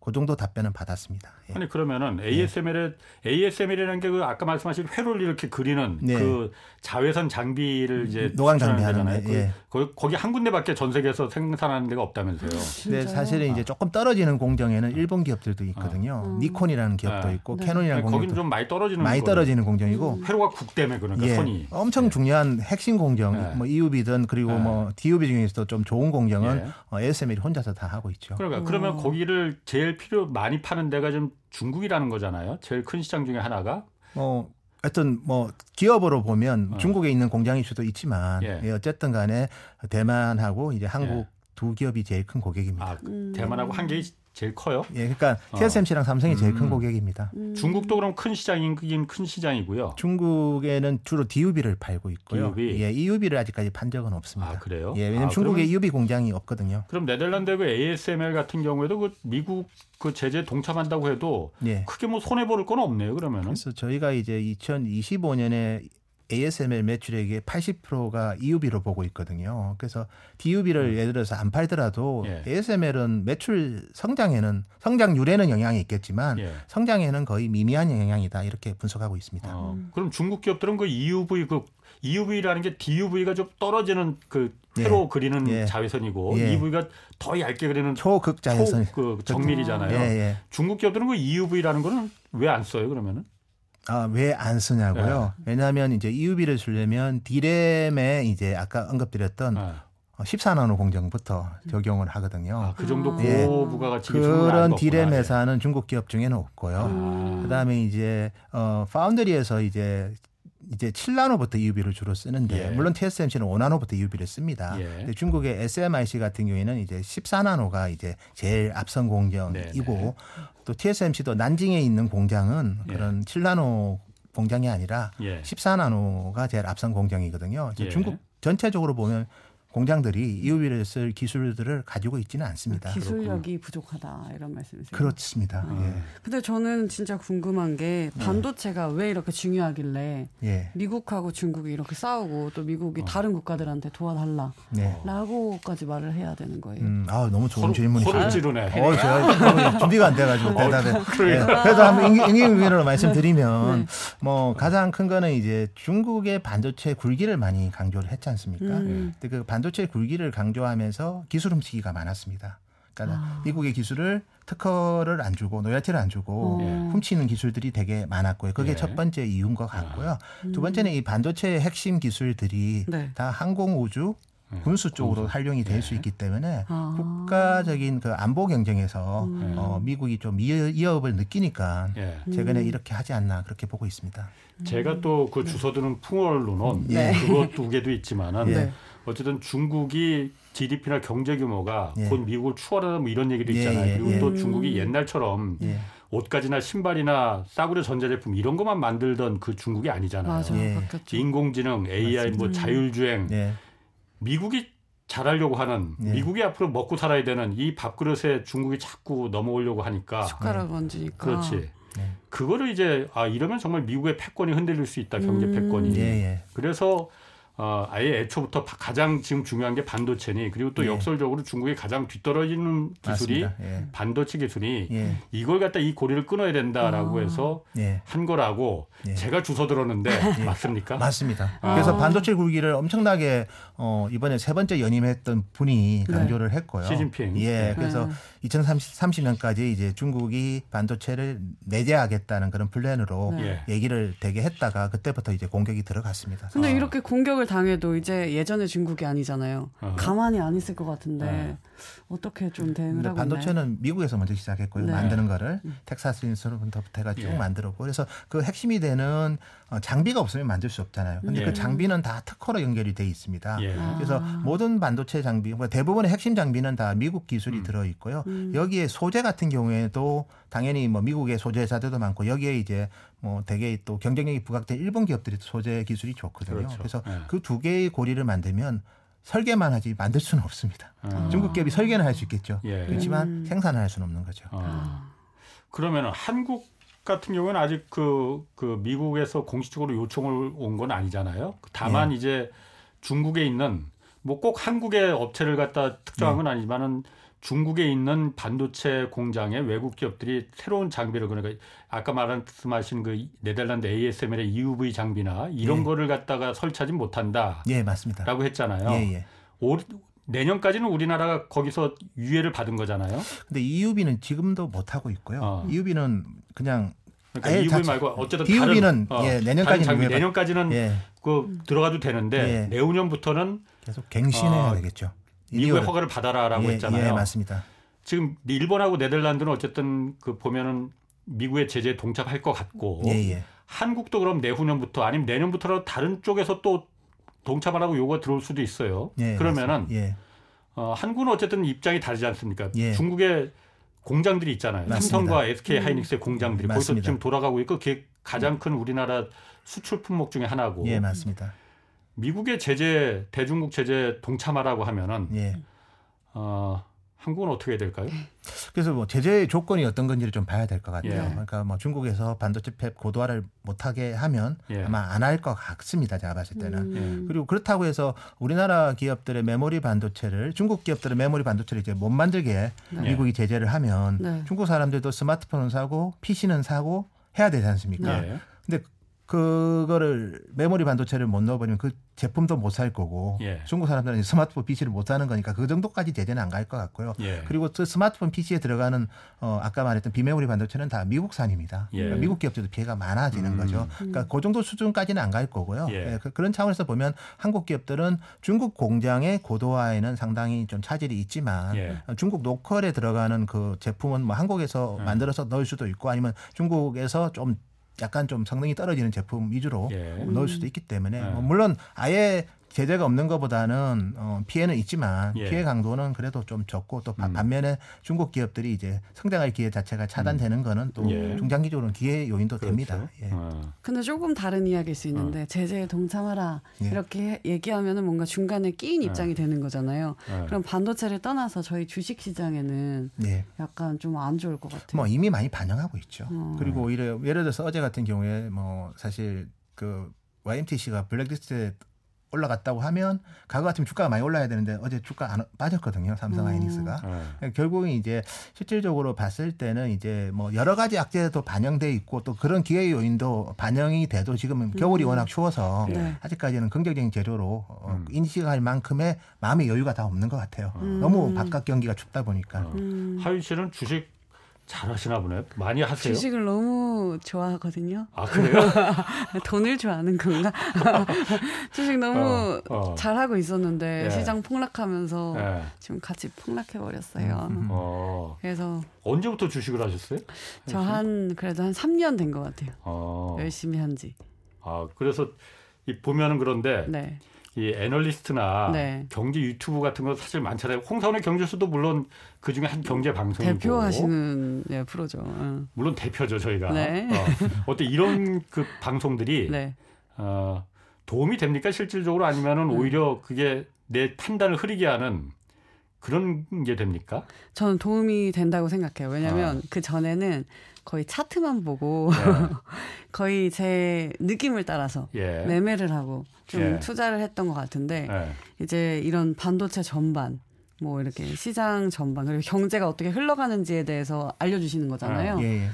그 정도 답변은 받았습니다. 예. 아니 그러면은 ASML의 ASML이라는 게 그 아까 말씀하신 회로를 이렇게 그리는 네. 그 자외선 장비를 이제 노광 장비하는 데잖아요. 데, 예. 그, 거기, 한 군데밖에 전 세계에서 생산하는 데가 없다면서요. 진짜요? 사실은 이제 조금 떨어지는 공정에는 일본 기업들도 있거든요. 음. 니콘이라는 기업도 아. 있고 네. 캐논이라는 거기는 공장도 좀 많이 떨어지는 많이. 떨어지는 공정이고 회로가 국대매 그러니까 예, 선이 엄청 중요한 핵심 공정, 예. 뭐 EUB든 그리고 예. 뭐 DUB 중에서도 좀 좋은 공정은 예. 어, ASML이 혼자서 다 하고 있죠. 그러니까 어. 그러면 거기를 제일 필요 많이 파는 데가 좀 중국이라는 거잖아요. 제일 큰 시장 중에 하나가. 뭐 하여튼 뭐 기업으로 보면 어. 중국에 있는 공장일 수도 있지만 예. 예, 어쨌든 간에 대만하고 이제 한국 예. 두 기업이 제일 큰 고객입니다. 아, 음. 대만하고 한국이 제일 커요. 예, 그러니까 어. TSMC랑 삼성이 제일 음. 큰 고객입니다. 음. 중국도 그럼 큰 시장이긴 큰 시장이고요. 중국에는 주로 DUB를 팔고 있고요. DUB? 예, EUB를 아직까지 판 적은 없습니다. 아 그래요? 예, 왜냐면 아, 중국에 그러면- EUB 공장이 없거든요. 그럼 네덜란드 그 ASML 같은 경우에도 그 미국 그 제재 동참한다고 해도 예. 크게 뭐 손해 볼건 없네요. 그러면은. 그래서 저희가 이제 2025년에 ASML 매출액의 80%가 EUB로 보고 있거든요. 그래서 DUB를 예를 들어서 안 팔더라도 음. 예. ASML은 매출 성장에는 성장률에는 영향이 있겠지만 예. 성장에는 거의 미미한 영향이다 이렇게 분석하고 있습니다. 어, 음. 그럼 중국 기업들은 그 EUV 그 EUV라는 게 DUV가 좀 떨어지는 그 회로 그리는 예. 자외선이고 예. EUV가 더 얇게 그리는 초극 자외선 초, 그 정밀이잖아요. 예, 예. 중국 기업들은 그 EUV라는 거는 왜 안 써요? 그러면은? 아, 왜 안 쓰냐고요? 예. 왜냐하면 이제 EUB를 쓰려면 D램에 이제 아까 언급드렸던 아, 14나노 공정부터 적용을 하거든요. 아, 그 정도 아. 예. 고부가가 지금 중국에 그런 없구나. 회사는 중국 기업 중에는 없고요. 아. 그다음에 이제 어 파운드리에서 이제 이제 7나노부터 EUB를 주로 쓰는데 예. 물론 TSMC는 5나노부터 EUB를 씁니다. 예. 근데 중국의 SMIC 같은 경우에는 이제 14나노가 이제 제일 앞선 공정이고 네네. 또 TSMC도 난징에 있는 공장은 예. 그런 7나노 공장이 아니라 예. 14나노가 제일 앞선 공정이거든요. 그래서 예. 중국 전체적으로 보면 공장들이 EUV를 쓸 기술들을 가지고 있지는 않습니다. 기술력이 부족하다 이런 말씀이세요? 그렇습니다. 아. 예. 근데 저는 진짜 궁금한 게 반도체가 왜 이렇게 중요하길래 예. 미국하고 중국이 이렇게 싸우고 또 미국이 다른 국가들한테 도와달라 네. 라고까지 말을 해야 되는 거예요. 음, 아 너무 좋은 질문이시죠. 서로 찌르네. 어, 제가 준비가 안 돼가지고 대답에. 예, 그래도 한번 응용으로 말씀드리면 네. 뭐 가장 큰 거는 이제 중국의 반도체 굴기를 많이 강조를 했지 않습니까? 음. 근데 그 반 도체 굴기를 강조하면서 기술 훔치기가 많았습니다. 그러니까 아. 미국의 기술을 특허를 안 주고 노열티를 안 주고 어. 훔치는 기술들이 되게 많았고요. 그게 예. 첫 번째 이유인 것 같고요. 두 번째는 이 반도체의 핵심 기술들이 네. 다 항공 우주 군수 쪽으로 활용이 될수 있기 때문에 아. 국가적인 그 안보 경쟁에서 음. 어, 미국이 좀 위협- 위협을 느끼니까 예. 최근에 이렇게 하지 않나 그렇게 보고 있습니다. 제가 또 그 주워드는 풍월로는 네. 그것 두 개도 있지만은 네. 어쨌든 중국이 GDP나 경제 규모가 예. 곧 미국을 추월하다 뭐 이런 얘기도 예, 있잖아요. 예, 그리고 예. 또 중국이 옛날처럼 예. 옷가지나 신발이나 싸구려 전자제품 이런 것만 만들던 그 중국이 아니잖아요. 맞아 예. 바뀌었죠. 인공지능, AI, 뭐 자율주행, 예. 미국이 잘하려고 하는 예. 미국이 앞으로 먹고 살아야 되는 이 밥그릇에 중국이 자꾸 넘어오려고 하니까 숟가락 얹으니까. 그렇지. 네. 그거를 이제 아 이러면 정말 미국의 패권이 흔들릴 수 있다 경제 음. 패권이. 예, 예. 그래서 어, 아예 애초부터 바- 가장 지금 중요한 게 반도체니 그리고 또 예. 역설적으로 중국이 가장 뒤떨어지는 기술이. 예. 반도체 기술이 예. 이걸 갖다 이 고리를 끊어야 된다라고 아. 해서 예. 한 거라고 예. 제가 주워 들었는데 맞습니까? 맞습니다. 아. 그래서 반도체 굴기를 엄청나게 어, 이번에 세 번째 연임했던 분이 강조를 했고요. 시진핑. 예. 네. 그래서 네. 2030년까지 이제 중국이 반도체를 내재하겠다는 그런 플랜으로 네. 얘기를 되게 했다가 그때부터 이제 공격이 들어갔습니다. 근데 아. 이렇게 공격을 당해도 이제 예전의 중국이 아니잖아요. 어. 가만히 안 있을 것 같은데 네. 어떻게 좀 대응을 하고 있나요? 반도체는 미국에서 먼저 시작했고요. 네. 만드는 거를 텍사스 인스트루먼트부터 해가 쭉 예. 만들었고 그래서 그 핵심이 되는 어, 장비가 없으면 만들 수 없잖아요. 근데 예. 그 장비는 다 특허로 연결이 돼 있습니다. 예. 아. 그래서 모든 반도체 장비, 뭐 대부분의 핵심 장비는 다 미국 기술이 음. 들어 있고요. 음. 여기에 소재 같은 경우에도 당연히 뭐 미국의 소재 회사들도 많고 여기에 이제 뭐 되게 또 경쟁력이 부각된 일본 기업들이 소재 기술이 좋거든요. 그렇죠. 그래서 예. 그두 개의 고리를 만들면 설계만 하지 만들 수는 없습니다. 아. 중국 기업이 설계는 할 수 있겠죠. 예. 그렇지만 음. 생산을 할 수는 없는 거죠. 어. 아. 그러면은 한국 같은 경우는 아직 그, 그 미국에서 공식적으로 요청을 온 건 아니잖아요. 다만 이제 중국에 있는 뭐 꼭 한국의 업체를 갖다 특정한 건 아니지만은 중국에 있는 반도체 공장에 외국 기업들이 새로운 장비를 그러니까 아까 말씀하신 그 네덜란드 ASML의 EUV 장비나 이런 예. 거를 갖다가 설치하지 못한다라고 예, 맞습니다. 했잖아요. 예, 예. 올, 내년까지는 우리나라가 거기서 유예를 받은 거잖아요. 근데 EUB는 지금도 못 하고 있고요. 어. EUB는 그냥 그러니까 아예 EUV 자- 말고 어쨌든 DUV 는, 다른, 어, 예, 내년까지는 장비, 내년까지는 예, 그 들어가도 되는데 예. 내후년부터는 계속 갱신해야 어, 되겠죠. 미국의 허가를 받아라라고 예, 했잖아요. 예, 맞습니다. 지금 일본하고 네덜란드는 어쨌든 그 보면은 미국의 제재에 동참할 것 같고 예, 예. 한국도 그럼 내후년부터 아니면 내년부터라도 다른 쪽에서 또 동참하라고 요구가 들어올 수도 있어요. 예, 그러면은. 예, 어, 한국은 어쨌든 입장이 다르지 않습니까? 예. 중국의 공장들이 있잖아요. 맞습니다. 삼성과 SK 하이닉스의 공장들이 거기서 맞습니다. 지금 돌아가고 있고 그게 가장 큰 우리나라 수출 품목 중에 하나고 예, 맞습니다. 미국의 제재 대중국 제재 동참하라고 하면은 예. 어, 한국은 어떻게 해야 될까요? 그래서 뭐 제재의 조건이 어떤 건지를 좀 봐야 될 것 같아요. 예. 그러니까 뭐 중국에서 반도체 팹 고도화를 못하게 하면 예. 아마 안 할 것 같습니다. 제가 봤을 때는. 음. 그리고 그렇다고 해서 우리나라 기업들의 메모리 반도체를 중국 기업들의 메모리 반도체를 이제 못 만들게 네. 미국이 제재를 하면 네. 중국 사람들도 스마트폰은 사고 PC는 사고 해야 되지 않습니까? 예. 근데 그거를 메모리 반도체를 못 넣어버리면 그 제품도 못 살 거고 예. 중국 사람들은 스마트폰 PC를 못 사는 거니까 그 정도까지 제재는 안 갈 것 같고요. 예. 그리고 그 스마트폰 PC에 들어가는 어 아까 말했던 비메모리 반도체는 다 미국산입니다. 예. 그러니까 미국 기업들도 피해가 많아지는 음. 거죠. 그러니까 그 정도 수준까지는 안 갈 거고요. 예. 예, 그, 그런 차원에서 보면 한국 기업들은 중국 공장의 고도화에는 상당히 좀 차질이 있지만 예. 어, 중국 로컬에 들어가는 그 제품은 뭐 한국에서 음. 만들어서 넣을 수도 있고 아니면 중국에서 좀 약간 좀 성능이 떨어지는 제품 위주로 예. 넣을 수도 있기 때문에 예. 뭐 물론 아예 제재가 없는 것보다는 어, 피해는 있지만 예. 피해 강도는 그래도 좀 적고 또 바- 음. 반면에 중국 기업들이 이제 성장할 기회 자체가 차단되는 거는 또 예. 중장기적으로는 기회 요인도 됩니다. 그렇죠. 예. 어. 근데 조금 다른 이야기일 수 있는데 제재에 동참하라 예. 이렇게 얘기하면은 뭔가 중간에 끼인 입장이 되는 거잖아요. 예. 그럼 반도체를 떠나서 저희 주식 시장에는 네. 약간 좀 안 좋을 것 같아요. 뭐 이미 많이 반영하고 있죠. 어. 그리고 오히려 예를 들어서 어제 같은 경우에 뭐 사실 그 YMTC가 블랙리스트에 올라갔다고 하면 과거 같으면 주가가 많이 올라야 되는데 어제 주가 안 빠졌거든요. 삼성 음. 하이닉스가. 예. 결국은 이제 실질적으로 봤을 때는 이제 뭐 여러 가지 악재도 반영돼 있고 또 그런 기회 요인도 반영이 돼도 지금은 겨울이 워낙 추워서 네. 아직까지는 긍정적인 재료로 어, 음. 인식할 만큼의 마음의 여유가 다 없는 것 같아요. 음. 너무 바깥 경기가 춥다 보니까. 어. 음, 하윤 씨는 주식 잘하시나 보네요. 많이 하세요? 주식을 너무 좋아하거든요. 아 그래요? *laughs* 돈을 좋아하는 건가? *laughs* 주식 너무 어, 어. 잘하고 있었는데 예. 시장 폭락하면서 예. 지금 같이 폭락해 버렸어요. 음, 음. 어. 그래서 언제부터 주식을 하셨어요? 저 한 그래도 한 3년 된 것 같아요. 어. 열심히 한 지. 아 그래서 이 보면은 그런데 네. 이 애널리스트나 네. 경제 유튜브 같은 거 사실 많잖아요. 홍사원의 경제수도 물론 그 중에 한 경제 방송이고 대표하시는 네, 프로죠. 응. 물론 대표죠 저희가. 네. 어. 어때 이런 그 방송들이 *laughs* 네. 어, 도움이 됩니까 실질적으로 아니면은 음. 오히려 그게 내 판단을 흐리게 하는 그런 게 됩니까? 저는 도움이 된다고 생각해요. 왜냐하면 아. 그 전에는 거의 차트만 보고 *laughs* 거의 제 느낌을 따라서 예. 매매를 하고 좀 예. 투자를 했던 것 같은데 예. 이제 이런 반도체 전반 뭐 이렇게 시장 전반 그리고 경제가 어떻게 흘러가는지에 대해서 알려주시는 거잖아요. 예, 예.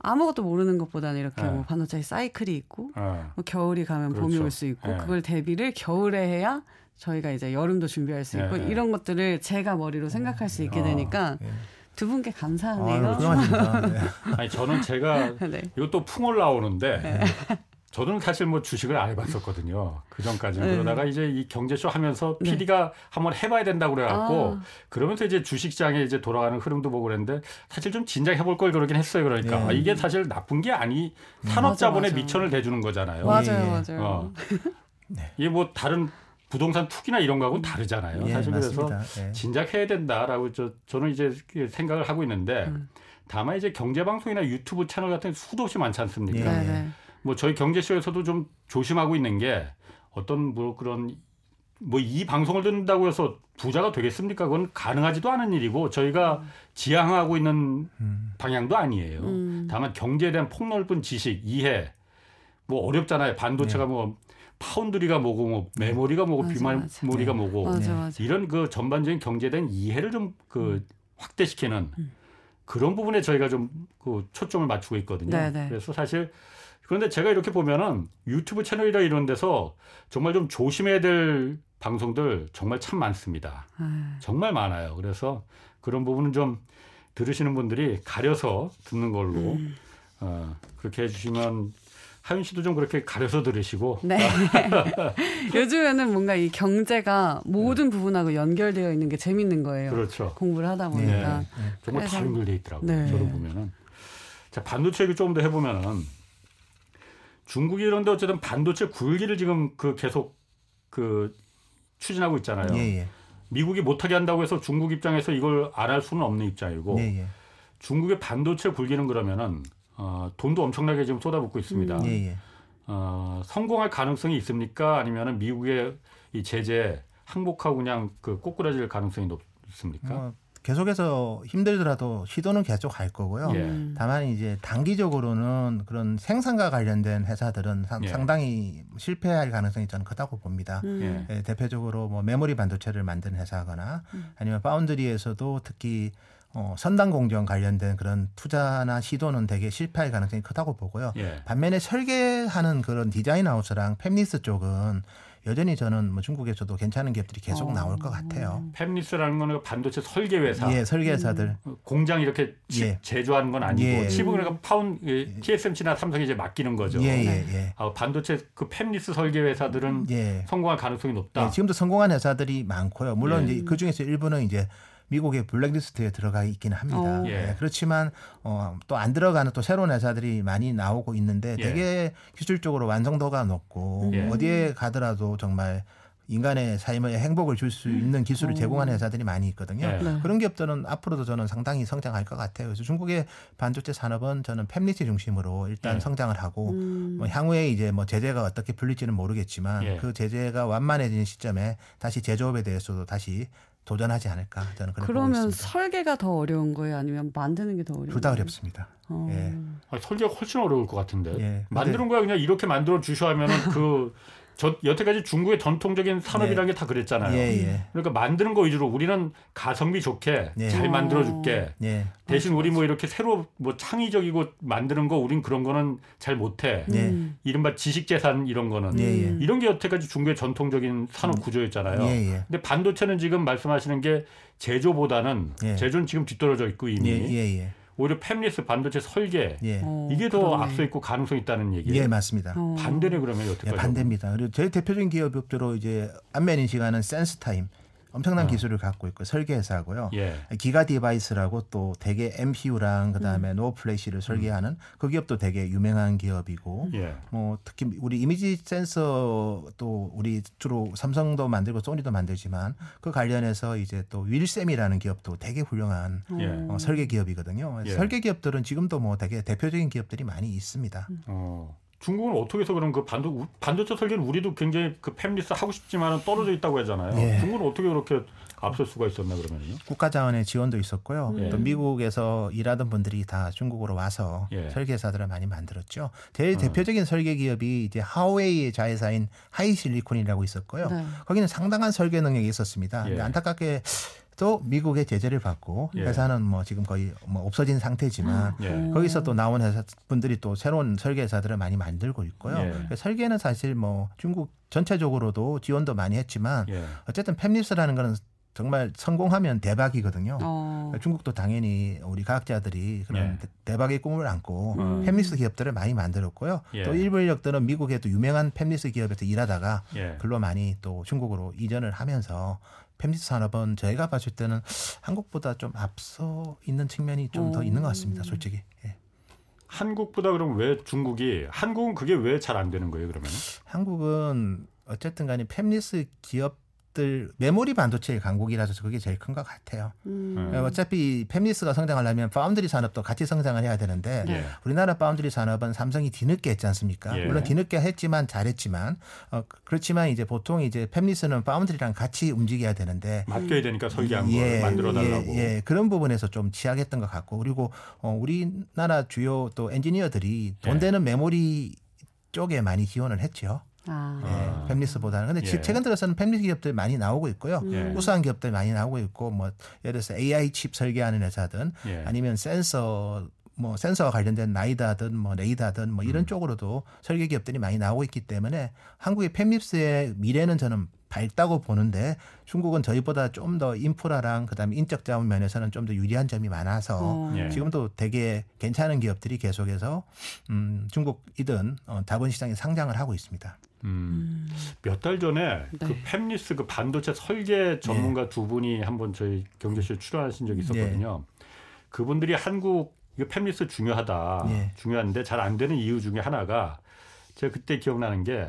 아무것도 모르는 것보다는 이렇게 예. 뭐 반도체 사이클이 있고 어. 뭐 겨울이 가면 봄이 그렇죠. 올수 있고 예. 그걸 대비를 겨울에 해야 저희가 이제 여름도 준비할 수 있고 예. 이런 것들을 제가 머리로 생각할 수 있게 어. 되니까 예. 두 분께 아유, 감사하네요. 훌륭하십니다. 네. *laughs* 아니 저는 제가 *laughs* 네. 이것도 풍월 나오는데 *laughs* 저는 사실 뭐 주식을 안 해봤었거든요. 그 전까지는 네. 그러다가 이제 이 경제쇼 하면서 네. PD가 한번 해봐야 된다고 그래갖고 아. 그러면서 이제 주식시장에 이제 돌아가는 흐름도 보고 그랬는데 사실 좀 진작 해볼 걸 그러긴 했어요. 그러니까 네. 아, 이게 사실 나쁜 게 아니 산업자본의 맞아, 맞아. 미천을 대주는 거잖아요. 맞아요, 예, 예. 맞아요. 어. 이게 뭐 다른 부동산 투기나 이런 거하고는 다르잖아요. 예, 사실 그래서 맞습니다. 예. 진작 해야 된다라고 저, 저는 이제 생각을 하고 있는데 음. 다만 이제 경제 방송이나 유튜브 채널 같은 게 수도 없이 많지 않습니까? 예. 네, 네. 뭐 저희 경제쇼에서도 좀 조심하고 있는 게 어떤 뭐 그런 뭐 이 방송을 듣는다고 해서 부자가 되겠습니까? 그건 가능하지도 않은 일이고 저희가 지향하고 있는 음. 방향도 아니에요. 음. 다만 경제에 대한 폭넓은 지식, 이해 뭐 어렵잖아요. 반도체가 뭐 파운드리가 뭐고 뭐 메모리가 뭐고 비메모리가 맞아. 뭐고 맞아, 네. 맞아. 이런 그 전반적인 경제에 대한 이해를 좀 그 확대시키는 음. 그런 부분에 저희가 좀 그 초점을 맞추고 있거든요. 네, 네. 그래서 사실 그런데 제가 이렇게 보면은 유튜브 채널이나 이런 데서 정말 좀 조심해야 될 방송들 정말 참 많습니다. 아, 정말 많아요. 그래서 그런 부분은 좀 들으시는 분들이 가려서 듣는 걸로 음. 어, 그렇게 해주시면 하윤 씨도 좀 그렇게 가려서 들으시고 네. *laughs* 요즘에는 뭔가 이 경제가 모든 부분하고 연결되어 있는 게 재밌는 거예요. 그렇죠. 공부를 하다 네. 보니까. 네. 정말 그래서- 잘 연결돼 있더라고요. 네. 저도 보면은 자 반도체 얘기 조금 더 해보면은 중국이 이런데 어쨌든 반도체 굴기를 지금 그 계속 그 추진하고 있잖아요. 예, 예. 미국이 못하게 한다고 해서 중국 입장에서 이걸 안 할 수는 없는 입장이고 예, 예. 중국의 반도체 굴기는 그러면은 어, 돈도 엄청나게 지금 쏟아붓고 있습니다. 음. 예, 예. 어, 성공할 가능성이 있습니까? 아니면은 미국의 이 제재 항복하고 그냥 그 꼬꾸라질 가능성이 높습니까? 뭐 계속해서 힘들더라도 시도는 계속 할 거고요. 예. 음. 다만 이제 단기적으로는 그런 생산과 관련된 회사들은 상, 예. 상당히 실패할 가능성이 저는 크다고 봅니다. 음. 예. 예, 대표적으로 뭐 메모리 반도체를 만든 회사거나 음. 아니면 파운드리에서도 특히 어, 선단 공정 관련된 그런 투자나 시도는 되게 실패할 가능성이 크다고 보고요. 예. 반면에 설계하는 그런 디자인 하우스랑 팹리스 쪽은 여전히 저는 뭐 중국에서도 괜찮은 기업들이 계속 어. 나올 것 같아요. 팹리스라는 거는 반도체 설계 회사. 예, 설계사들. 공장 이렇게 칩 예. 제조하는 건 아니고 예. 칩은 그러니까 파운 TSMC나 삼성이 이제 맡기는 거죠. 예, 예, 예. 아, 반도체 그 팹리스 설계 회사들은 예. 성공할 가능성이 높다. 예, 지금도 성공한 회사들이 많고요. 물론 예. 이제 그 중에서 일부는 이제 미국의 블랙리스트에 들어가 있기는 합니다. 어. 예. 예, 그렇지만 어, 또 안 들어가는 또 새로운 회사들이 많이 나오고 있는데 예. 되게 기술적으로 완성도가 높고 예. 어디에 가더라도 정말 인간의 삶의 행복을 줄 수 있는 기술을 어. 제공하는 회사들이 많이 있거든요. 네. 네. 그런 기업들은 앞으로도 저는 상당히 성장할 것 같아요. 그래서 중국의 반도체 산업은 저는 팹리티 중심으로 일단 네. 성장을 하고 음. 뭐 향후에 이제 뭐 제재가 어떻게 풀릴지는 모르겠지만 예. 그 제재가 완만해지는 시점에 다시 제조업에 대해서도 다시 도전하지 않을까 저는 그렇게 보고 그러면. 설계가 더 어려운 거예요? 아니면 만드는 게 더 어려운 둘 다? 어렵습니다. 어. 예. 아니, 설계가 훨씬 어려울 것 같은데. 예. 만드는 거야 그냥 이렇게 만들어 주셔 하면은 그 *laughs* 저, 여태까지 중국의 전통적인 산업이라는 게 다 그랬잖아요. 예, 예. 그러니까 만드는 거 위주로 우리는 가성비 좋게 예. 잘 만들어 줄게. 예. 대신 우리 뭐 이렇게 새로 뭐 창의적이고 만드는 거 우린 그런 거는 잘 못해. 예. 음. 이른바 지식 재산 이런 거는 예, 예. 이런 게 여태까지 중국의 전통적인 산업 구조였잖아요. 예, 예. 근데 반도체는 지금 말씀하시는 게 제조보다는 예. 제조는 지금 뒤떨어져 있고 이미 예, 예, 예. 오히려 팹리스 반도체 설계 예. 어, 이게 더 그러네. 앞서 있고 가능성 이 있다는 얘기예요. 예, 맞습니다. 어. 반대네 그러면 예, 여태까지. 반대입니다. 그리고 제일 대표적인 기업으로 이제 안면 인식하는 센스타임 엄청난 어. 기술을 갖고 있고 설계 회사고요. 예. 기가 디바이스라고 또 되게 MPU랑 그다음에 NOR flash를 설계하는 그 기업도 되게 유명한 기업이고 예. 뭐 특히 우리 이미지 센서 또 우리 주로 삼성도 만들고 소니도 만들지만 그 관련해서 이제 또 윌세미라는 기업도 되게 훌륭한 예. 어, 설계 기업이거든요. 예. 설계 기업들은 지금도 뭐 되게 대표적인 기업들이 많이 있습니다. 어. 중국은 어떻게 해서 그럼 그 반도 반도체 설계는 우리도 굉장히 그 팹리스 하고 싶지만은 떨어져 있다고 하잖아요. 예. 중국은 어떻게 그렇게 앞설 수가 있었나 그러면요? 국가 자원의 지원도 있었고요. 예. 또 미국에서 일하던 분들이 다 중국으로 와서 예. 설계사들을 많이 만들었죠. 제일 대표적인 설계 기업이 이제 하웨이의 자회사인 하이실리콘이라고 있었고요. 네. 거기는 상당한 설계 능력이 있었습니다. 예. 근데 안타깝게 또 미국의 제재를 받고 예. 회사는 뭐 지금 거의 뭐 없어진 상태지만 예. 거기서 또 나온 회사 분들이 또 새로운 설계사들을 많이 만들고 있고요. 예. 그러니까 설계는 사실 뭐 중국 전체적으로도 지원도 많이 했지만 예. 어쨌든 팹립스라는 거는 정말 성공하면 대박이거든요. 어. 그러니까 중국도 당연히 우리 과학자들이 그런 예. 대- 대박의 꿈을 안고 음. 팹리스 기업들을 많이 만들었고요. 예. 또 일부 인력들은 미국에도 유명한 팹리스 기업에서 일하다가 예. 글로 많이 또 중국으로 이전을 하면서 팹리스 산업은 저희가 봤을 때는 한국보다 좀 앞서 있는 측면이 좀더 어. 있는 것 같습니다. 솔직히. 예. 한국보다 그럼 왜 중국이 한국은 그게 왜 잘 안 되는 거예요 그러면? 한국은 어쨌든 간에 팹리스 기업 들 메모리 반도체 강국이라서 그게 제일 큰 것 같아요. 음. 어차피 fabless가 성장하려면 파운드리 산업도 같이 성장을 해야 되는데 예. 우리나라 파운드리 산업은 삼성이 뒤늦게 했지 않습니까? 예. 물론 뒤늦게 했지만 잘했지만 어, 그렇지만 이제 보통 이제 fabless는 foundry랑 같이 움직여야 되는데 맡겨야 되니까 설계한 걸 만들어 달라고. 예, 예. 그런 부분에서 좀 취약했던 것 같고 그리고 어, 우리나라 주요 또 엔지니어들이 돈 예. 되는 메모리 쪽에 많이 지원을 했죠. 아. 아. 예, 팹리스보다는. 근데 지- 예. 최근 들어서는 팹리스 기업들 많이 나오고 있고요. 예. 우수한 기업들 많이 나오고 있고 뭐 예를 들어서 AI 칩 설계하는 회사든 예. 아니면 센서 뭐 센서와 관련된 나이다든 뭐 레이다든 뭐 음. 이런 쪽으로도 설계 기업들이 많이 나오고 있기 때문에 한국의 팹립스의 미래는 저는 밝다고 보는데 중국은 저희보다 좀 더 인프라랑 그다음에 인적 자원 면에서는 좀 더 유리한 점이 많아서 어. 예. 지금도 되게 괜찮은 기업들이 계속해서 음, 중국이든 어, 자본 시장에 상장을 하고 있습니다. 음. 몇 달 전에 그 네. 팹리스 그 반도체 설계 전문가 두 분이 한번 저희 경제쇼 출연하신 적이 있었거든요. 그분들이 한국 이거 팹리스 중요하다. 예. 중요한데 잘 안 되는 이유 중에 하나가 제가 그때 기억나는 게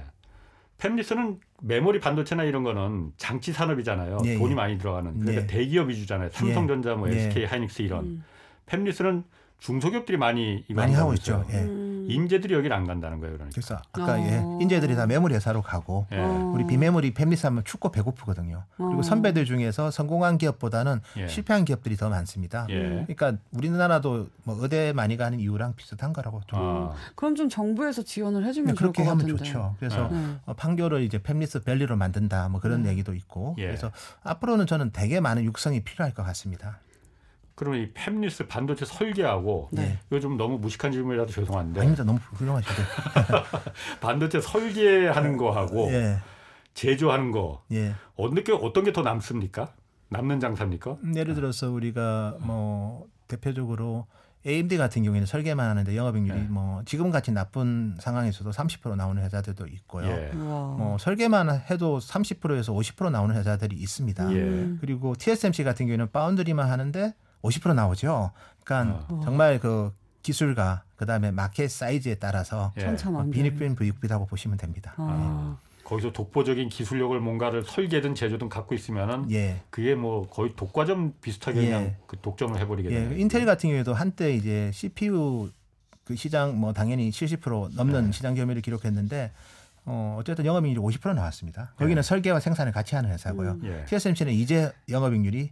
팹리스는 메모리 반도체나 이런 거는 장치 산업이잖아요. 예, 돈이 예. 많이 들어가는. 그러니까 예. 대기업 위주잖아요. 삼성전자, 뭐 예. SK 하이닉스 이런. 음. 팹리스는 중소기업들이 많이 많이 하고 있죠. 예. 음. 인재들이 여기를 안 간다는 거예요. 그러니까. 그래서 아까 어. 예, 인재들이 다 메모리 회사로 가고 예. 어. 우리 비메모리 팹리스 하면 춥고 배고프거든요. 그리고 어. 선배들 중에서 성공한 기업보다는 예. 실패한 기업들이 더 많습니다. 예. 그러니까 우리나라도 뭐 의대 많이 가는 이유랑 비슷한 거라고 좀 아. 그럼 좀 정부에서 지원을 해주면 좋을 그렇게 것 하면 같은데. 좋죠. 그래서 네. 네. 어, 판교를 이제 팹리스 밸리로 만든다 뭐 그런 네. 얘기도 있고 예. 그래서 앞으로는 저는 되게 많은 육성이 필요할 것 같습니다. 그러면 이 팹리스 반도체 설계하고 네. 이거 좀 너무 무식한 질문이라도 죄송한데 아닙니다. 너무 훌륭하시죠. *laughs* 반도체 설계하는 거하고 예, 제조하는 거 예. 어느 게 어떤 게 더 남습니까? 남는 장사입니까? 음, 예를 들어서 우리가 뭐 대표적으로 AMD 같은 경우에는 설계만 하는데 영업익률이 네. 뭐 지금 같이 나쁜 상황에서도 30% 나오는 회사들도 있고요. 예. 뭐 설계만 해도 30%에서 50% 나오는 회사들이 있습니다. 예. 음. 그리고 TSMC 같은 경우에는 파운드리만 하는데 50% 나오죠. 그러니까 어. 정말 그 기술과 그다음에 마켓 사이즈에 따라서 예. 천차만별. 비닉빈 부익비라고 보시면 됩니다. 아. 거기서 독보적인 기술력을 뭔가를 설계든 제조든 갖고 있으면은 예. 그게 뭐 거의 독과점 비슷하게 예. 그냥 그 독점을 해버리게 예, 되는. 인텔 같은 경우에도 한때 이제 CPU 그 시장 뭐 당연히 70% 넘는 네. 시장 점유율을 기록했는데 어 어쨌든 영업이익률이 50% 나왔습니다. 거기는 네. 설계와 생산을 같이 하는 회사고요. 예. TSMC는 이제 영업이익률이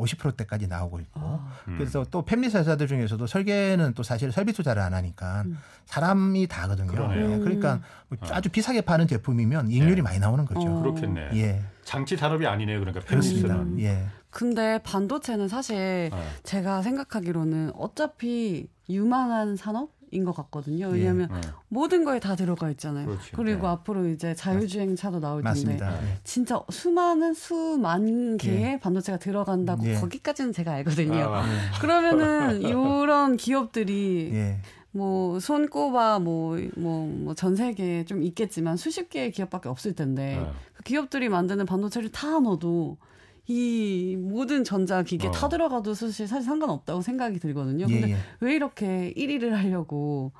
50%대까지 나오고 있고 아. 음. 그래서 또 팹리스 회사들 중에서도 설계는 또 사실 설비 투자를 안 하니까 음. 사람이 다 하거든요. 그러네요. 예, 그러니까 뭐 어. 아주 비싸게 파는 제품이면 이익률이 예. 많이 나오는 거죠. 어. 그렇겠네. 예, 장치 산업이 아니네요. 그러니까. 펠리스는. 예, 근데 반도체는 사실 어. 제가 생각하기로는 어차피 유망한 산업 인 것 같거든요. 예. 왜냐하면 어. 모든 거에 다 들어가 있잖아요. 그렇지. 그리고 네. 앞으로 이제 자율주행 차도 나올 텐데 맞습니다. 예. 진짜 수많은 수만 개의 반도체가 들어간다고 예. 거기까지는 제가 알거든요. 아, *laughs* 그러면은 이런 기업들이 예. 뭐 손꼽아 뭐뭐뭐전 세계에 좀 있겠지만 수십 개의 기업밖에 없을 텐데 어. 그 기업들이 만드는 반도체를 다 넣어도 이 모든 전자기계 어. 타 들어가도 사실 사실 상관없다고 생각이 들거든요. 예, 근데 예. 왜 이렇게 1위를 하려고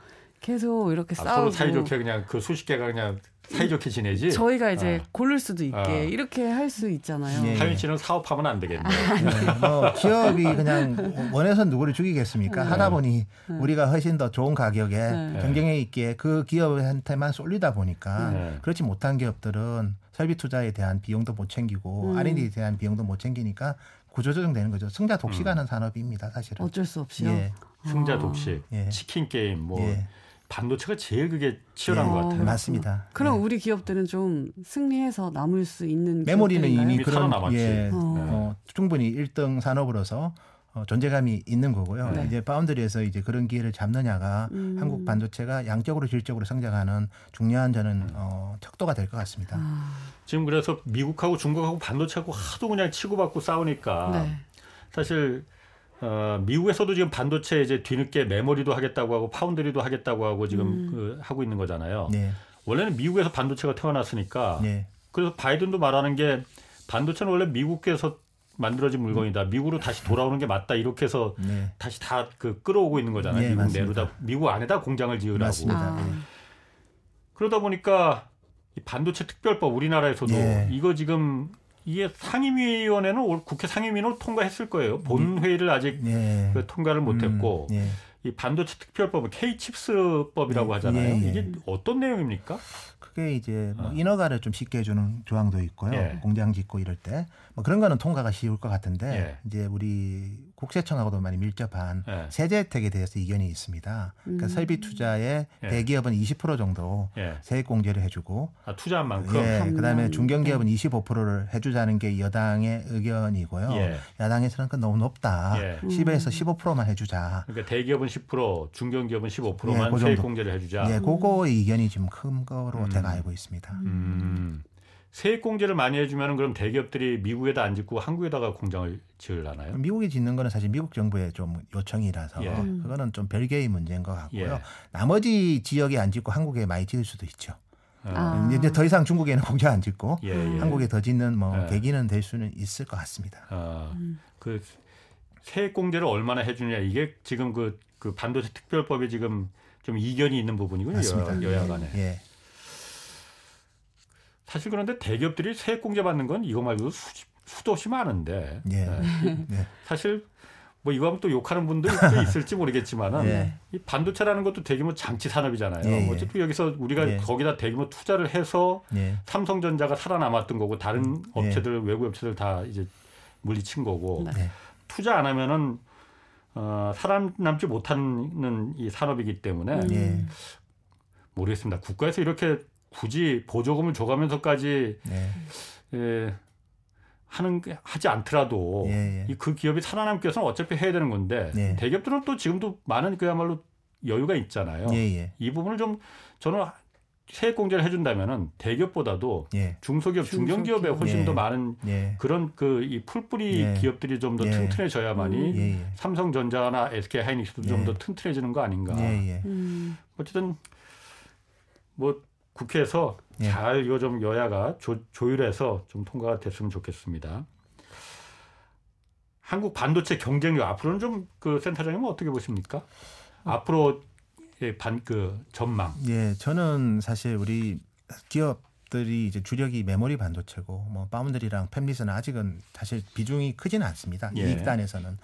계속 이렇게 아, 싸우고 서로 사이좋게 그냥 그 수십 개가 그냥 사이좋게 지내지. 저희가 이제 어. 고를 수도 있게 어. 이렇게 할 수 있잖아요. 예. 하윤 씨는 사업하면 안 되겠네. 네, 뭐 기업이 그냥 원해서 누구를 죽이겠습니까? 하다 보니 우리가 훨씬 더 좋은 가격에 네. 경쟁력 있게 그 기업한테만 쏠리다 보니까 네. 그렇지 못한 기업들은 설비 투자에 대한 비용도 못 챙기고 음. R&D에 대한 비용도 못 챙기니까 구조조정되는 거죠. 승자 음. 독식하는 산업입니다, 사실은. 어쩔 수 없이요. 예, 승자 아. 독식, 예. 치킨 게임, 뭐 예, 반도체가 제일 그게 치열한 예. 것 같아요. 맞습니다. 그럼 예. 우리 기업들은 좀 승리해서 남을 수 있는 메모리는 기업들인가요? 이미 이미 그런 살아남았지. 예, 어. 어, 충분히 1등 산업으로서 어, 존재감이 있는 거고요. 네. 이제 파운드리에서 이제 그런 기회를 잡느냐가 음. 한국 반도체가 양적으로 질적으로 성장하는 중요한 저는 어, 척도가 될 것 같습니다. 아, 지금 그래서 미국하고 중국하고 반도체하고 하도 그냥 치고받고 싸우니까 네. 사실 어, 미국에서도 지금 반도체 이제 뒤늦게 메모리도 하겠다고 하고 파운드리도 하겠다고 하고 지금 음. 그 하고 있는 거잖아요. 네, 원래는 미국에서 반도체가 태어났으니까 네, 그래서 바이든도 말하는 게 반도체는 원래 미국에서 만들어진 물건이다. 미국으로 다시 돌아오는 게 맞다. 이렇게 해서 네, 다시 다 그 끌어오고 있는 거잖아요. 네, 미국 맞습니다. 내로다 미국 안에다 공장을 지으라고. 아, 예. 그러다 보니까 이 반도체 특별법 우리나라에서도 예. 이거 지금 이게 상임위원회는 올 국회 상임위는 통과했을 거예요. 본 회의를 아직 네. 그 통과를 못했고 음, 예. 이 반도체 특별법은 K-칩스법이라고 네, 하잖아요. 예, 예. 이게 어떤 내용입니까? 그게 이제 뭐 어. 인허가를 좀 쉽게 해주는 조항도 있고요. 예. 공장 짓고 이럴 때 뭐 그런 거는 통과가 쉬울 것 같은데 예. 이제 우리 국세청하고도 많이 밀접한 예. 세제 혜택에 대해서 이견이 있습니다. 그러니까 음. 설비 투자에 예. 대기업은 20% 정도 예. 세액 공제를 해주고 아, 투자한 만큼. 예, 감면, 그다음에 중견기업은 네. 25%를 해주자는 게 여당의 의견이고요. 예. 야당에서는 그 너무 높다. 예. 10에서 15%만 해주자. 그러니까 대기업은 10%, 중견기업은 15%만 예, 그 세액 정도. 공제를 해주자. 예, 그거의 이견이 좀큰 거로 음. 제가 알고 있습니다. 음. 세액 공제를 많이 해주면 그럼 대기업들이 미국에다 안 짓고 한국에다가 공장을 지으려나요? 미국이 짓는 거는 사실 미국 정부의 좀 요청이라서 예. 그거는 좀 별개의 문제인 것 같고요. 예. 나머지 지역에 안 짓고 한국에 많이 지을 수도 있죠. 아. 이제 더 이상 중국에는 공장 안 짓고 예, 예. 한국에 더 짓는 뭐 예. 계기는 될 수는 있을 것 같습니다. 아, 음. 그 세액 공제를 얼마나 해주냐 이게 지금 그, 그 반도체 특별법에 지금 좀 이견이 있는 부분이군요. 맞습니다. 여, 여야 간에. 예. 사실 그런데 대기업들이 세액 공제 받는 건 이거 말고도 수, 수도 없이 많은데 예. 네. 네. 사실 뭐 이거 하면 또 욕하는 분도 또 *laughs* 있을지 모르겠지만은 예. 이 반도체라는 것도 대규모 장치 산업이잖아요. 예, 예. 어쨌든 여기서 우리가 예. 거기다 대규모 투자를 해서 예. 삼성전자가 살아남았던 거고 다른 예. 업체들 외국 업체들 다 이제 물리친 거고 네. 네. 투자 안 하면은 어, 살아남지 못하는 이 산업이기 때문에 음. 예. 모르겠습니다. 국가에서 이렇게 굳이 보조금을 줘가면서까지 네. 예, 하는 게- 하지 않더라도 예, 예. 이그 기업이 살아남기 위해서는 어차피 해야 되는 건데 네. 대기업들은 또 지금도 많은 그야말로 여유가 있잖아요. 예, 예. 이 부분을 좀 저는 세액 공제를 해준다면은 대기업보다도 예. 중소기업, 중견기업에. 훨씬 예. 더 많은 예. 그런 그 이 풀뿌리 예. 기업들이 좀더 예. 튼튼해져야만이 음. 예, 예. 삼성전자나 SK 하이닉스도 좀 예. 더 튼튼해지는 거 아닌가. 예, 예. 음. 어쨌든 뭐 국회에서 예. 잘 이거 좀 여야가 조, 조율해서 좀 통과가 됐으면 좋겠습니다. 한국 반도체 경쟁력 앞으로는 좀 그 센터장님은 어떻게 보십니까? 앞으로 반그 전망. 예, 저는 사실 우리 기업 기업들이 이제 주력이 메모리 반도체고 뭐 파운드리랑 팹릿은 아직은 사실 비중이 크지는 않습니다. 예. 이익단에서는.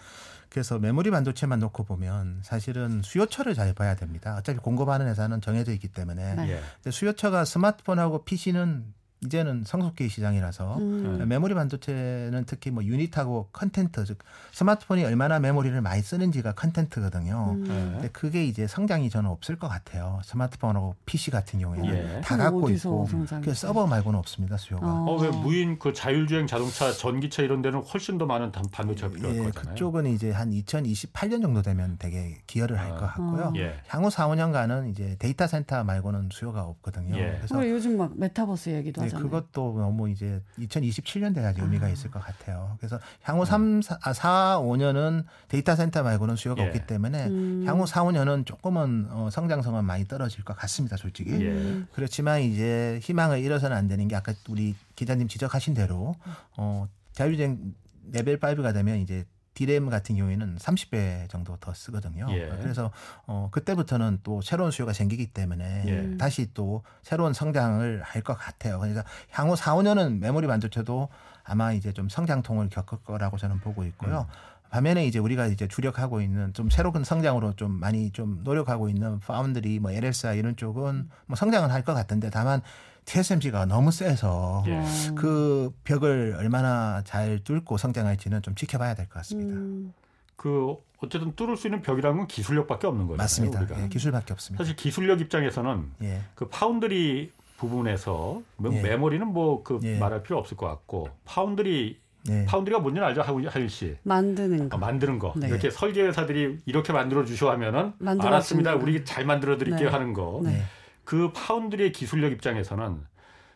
그래서 메모리 반도체만 놓고 보면 사실은 수요처를 잘 봐야 됩니다. 어차피 공급하는 회사는 정해져 있기 때문에. 네. 예. 근데 수요처가 스마트폰하고 PC는 이제는 성숙기 시장이라서 음. 메모리 반도체는 특히 뭐 유닛하고 content 즉 스마트폰이 얼마나 메모리를 많이 쓰는지가 content거든요. 음. 예. 근데 그게 이제 성장이 저는 없을 것 같아요. 스마트폰하고 PC 같은 경우에는 예. 다 갖고 있고 그 서버 말고는 없습니다 수요가. 어. 어, 왜 무인 그 자율주행 자동차, 전기차 이런 데는 훨씬 더 많은 단- 반도체가 필요할 예, 거잖아요. 그쪽은 이제 한 2028년 정도 되면 되게 기여를 할 아. 것 같고요. 예. 향후 4, 5년간은 이제 데이터 센터 말고는 수요가 없거든요. 예. 그래서 그리고 요즘 막 메타버스 얘기도 네, 하잖아요. 그것도 너무 이제 2027년 돼야지 의미가 아. 있을 것 같아요. 그래서 향후 3, 4, 아, 4 5년은 데이터 센터 말고는 수요가 예. 없기 때문에 음. 향후 4, 5년은 조금은 어, 성장성은 많이 떨어질 것 같습니다, 솔직히. 예. 그렇지만 이제 희망을 잃어서는 안 되는 게 아까 우리 기자님 지적하신 대로 어, 자율주행 레벨 5가 되면 이제 디램 같은 경우에는 30배 정도 더 쓰거든요. 예. 그래서 어, 그때부터는 또 새로운 수요가 생기기 때문에 예. 다시 또 새로운 성장을 할 것 같아요. 그래서 향후 4, 5년은 메모리 반도체도 아마 이제 좀 성장통을 겪을 거라고 저는 보고 있고요. 반면에 이제 우리가 이제 주력하고 있는 좀 새로운 성장으로 좀 많이 좀 노력하고 있는 파운드리 뭐 LSI 이런 쪽은 뭐 성장은 할 것 같은데 다만 TSMC가 너무 세서 예. 어. 그 벽을 얼마나 잘 뚫고 성장할지는 좀 지켜봐야 될 것 같습니다. 음. 그 어쨌든 뚫을 수 있는 벽이라는 건 기술력밖에 없는 거잖아요. 맞습니다. 우리가. 예, 기술밖에 없습니다. 사실 기술력 입장에서는 예. 그 파운드리 부분에서 뭐 예. 메모리는 뭐그 예. 말할 필요 없을 것 같고 파운드리 예. foundry가 뭔지 알죠 하일 씨 만드는 거. 아, 만드는 거 네. 이렇게 설계 회사들이 이렇게 만들어 주셔 하면은 만들어 알았습니다. 우리 잘 만들어 드릴게요 네. 하는 거 네. 그 foundry의 기술력 입장에서는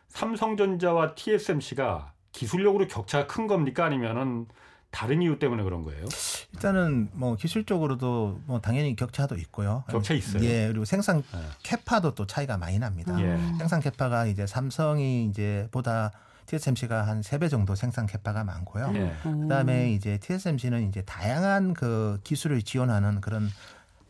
삼성전자와 TSMC가 기술력으로 격차가 큰 겁니까 아니면은 다른 이유 때문에 그런 거예요? 일단은 뭐 기술적으로도 뭐 당연히 격차도 있고요. 격차 있어요? 예, 그리고 생산 네. 캐파도 또 차이가 많이 납니다. 예. 생산 캐파가 이제 삼성이 이제 보다 TSMC가 한 세 배 정도 생산 캐파가 많고요. 예. 어. 그다음에 이제 TSMC는 이제 다양한 그 기술을 지원하는 그런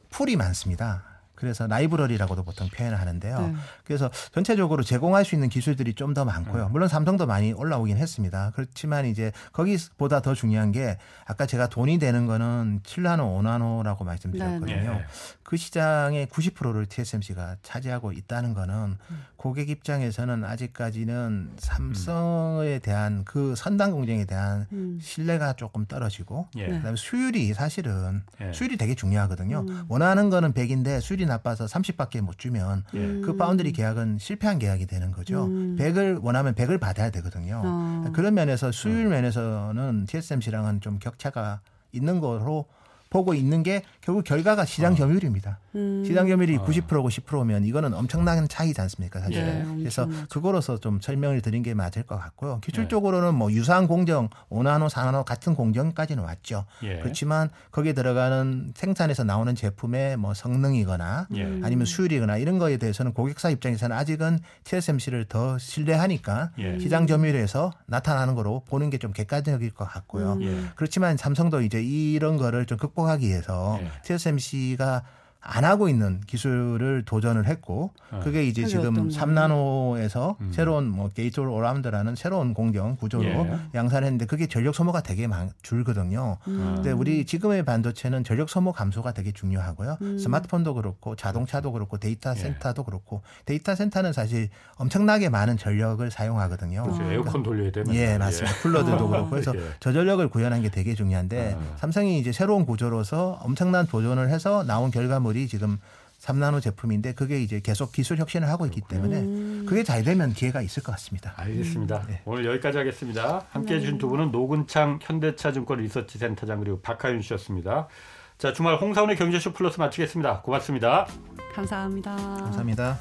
풀이 많습니다. 그래서 라이브러리라고도 보통 표현을 하는데요. 네. 그래서 전체적으로 제공할 수 있는 기술들이 좀 더 많고요. 물론 삼성도 많이 올라오긴 했습니다. 그렇지만 이제 거기보다 더 중요한 게 아까 제가 돈이 되는 거는 7나노, 5나노라고 말씀드렸거든요. 예. 그 시장의 90%를 TSMC가 차지하고 있다는 거는 고객 입장에서는 아직까지는 삼성에 대한 그 선당 공정에 대한 음. 신뢰가 조금 떨어지고 예. 네. 그다음에 수율이 사실은 예. 수율이 되게 중요하거든요. 음. 원하는 거는 100인데 수율이 나빠서 30밖에 못 주면 예. 그 파운드리 계약은 실패한 계약이 되는 거죠. 음. 100을 원하면 100을 받아야 되거든요. 어. 그런 면에서 수율 면에서는 TSMC랑은 좀 격차가 있는 거로 보고 있는 게 결국 결과가 시장 점유율입니다. 음. 시장 점유율이 어. 90%고 10%면 이거는 엄청난 차이지 않습니까, 사실. 예. 그래서. 그거로서 좀 설명을 드린 게 맞을 것 같고요. 기술적으로는 뭐 유사한 공정, 5나노, 4나노 같은 공정까지는 왔죠. 예. 그렇지만 거기에 들어가는 생산에서 나오는 제품의 뭐 성능이거나 예. 아니면 수율이거나 이런 거에 대해서는 고객사 입장에서는 아직은 TSMC를 더 신뢰하니까 예. 시장 점유율에서 나타나는 거로 보는 게 좀 객관적일 것 같고요. 음. 예. 그렇지만 삼성도 이제 이런 거를 좀 극복 하기 위해서 예. TSMC가 안 하고 있는 기술을 도전을 했고 어. 그게 이제 지금 어떤 3나노에서 음. 새로운 뭐 gate all around라는 새로운 공정 구조로 예. 양산했는데 그게 전력 소모가 되게 많, 줄거든요. 음. 근데 우리 지금의 반도체는 전력 소모 감소가 되게 중요하고요. 음. 스마트폰도 그렇고 자동차도 그렇고 데이터 예. 센터도 그렇고 데이터 센터는 사실 엄청나게 많은 전력을 사용하거든요. 그렇죠. 에어컨 돌려야 되면 예, 맞습니다. 쿨러들도 그렇고 그래서 예. 저전력을 구현한 게 되게 중요한데 아. 삼성이 이제 새로운 구조로서 엄청난 도전을 해서 나온 결과물 이 지금 3나노 제품인데 그게 이제 계속 기술 혁신을 하고 있기 때문에 음. 그게 잘 되면 기회가 있을 것 같습니다. 알겠습니다. 네. 오늘 여기까지 하겠습니다. 함께 해 주신 두 분은 노근창 현대차증권 리서치 센터장 그리고 박하윤 씨였습니다. 자 주말 홍사원의 경제쇼 플러스 마치겠습니다. 고맙습니다. 감사합니다. 감사합니다.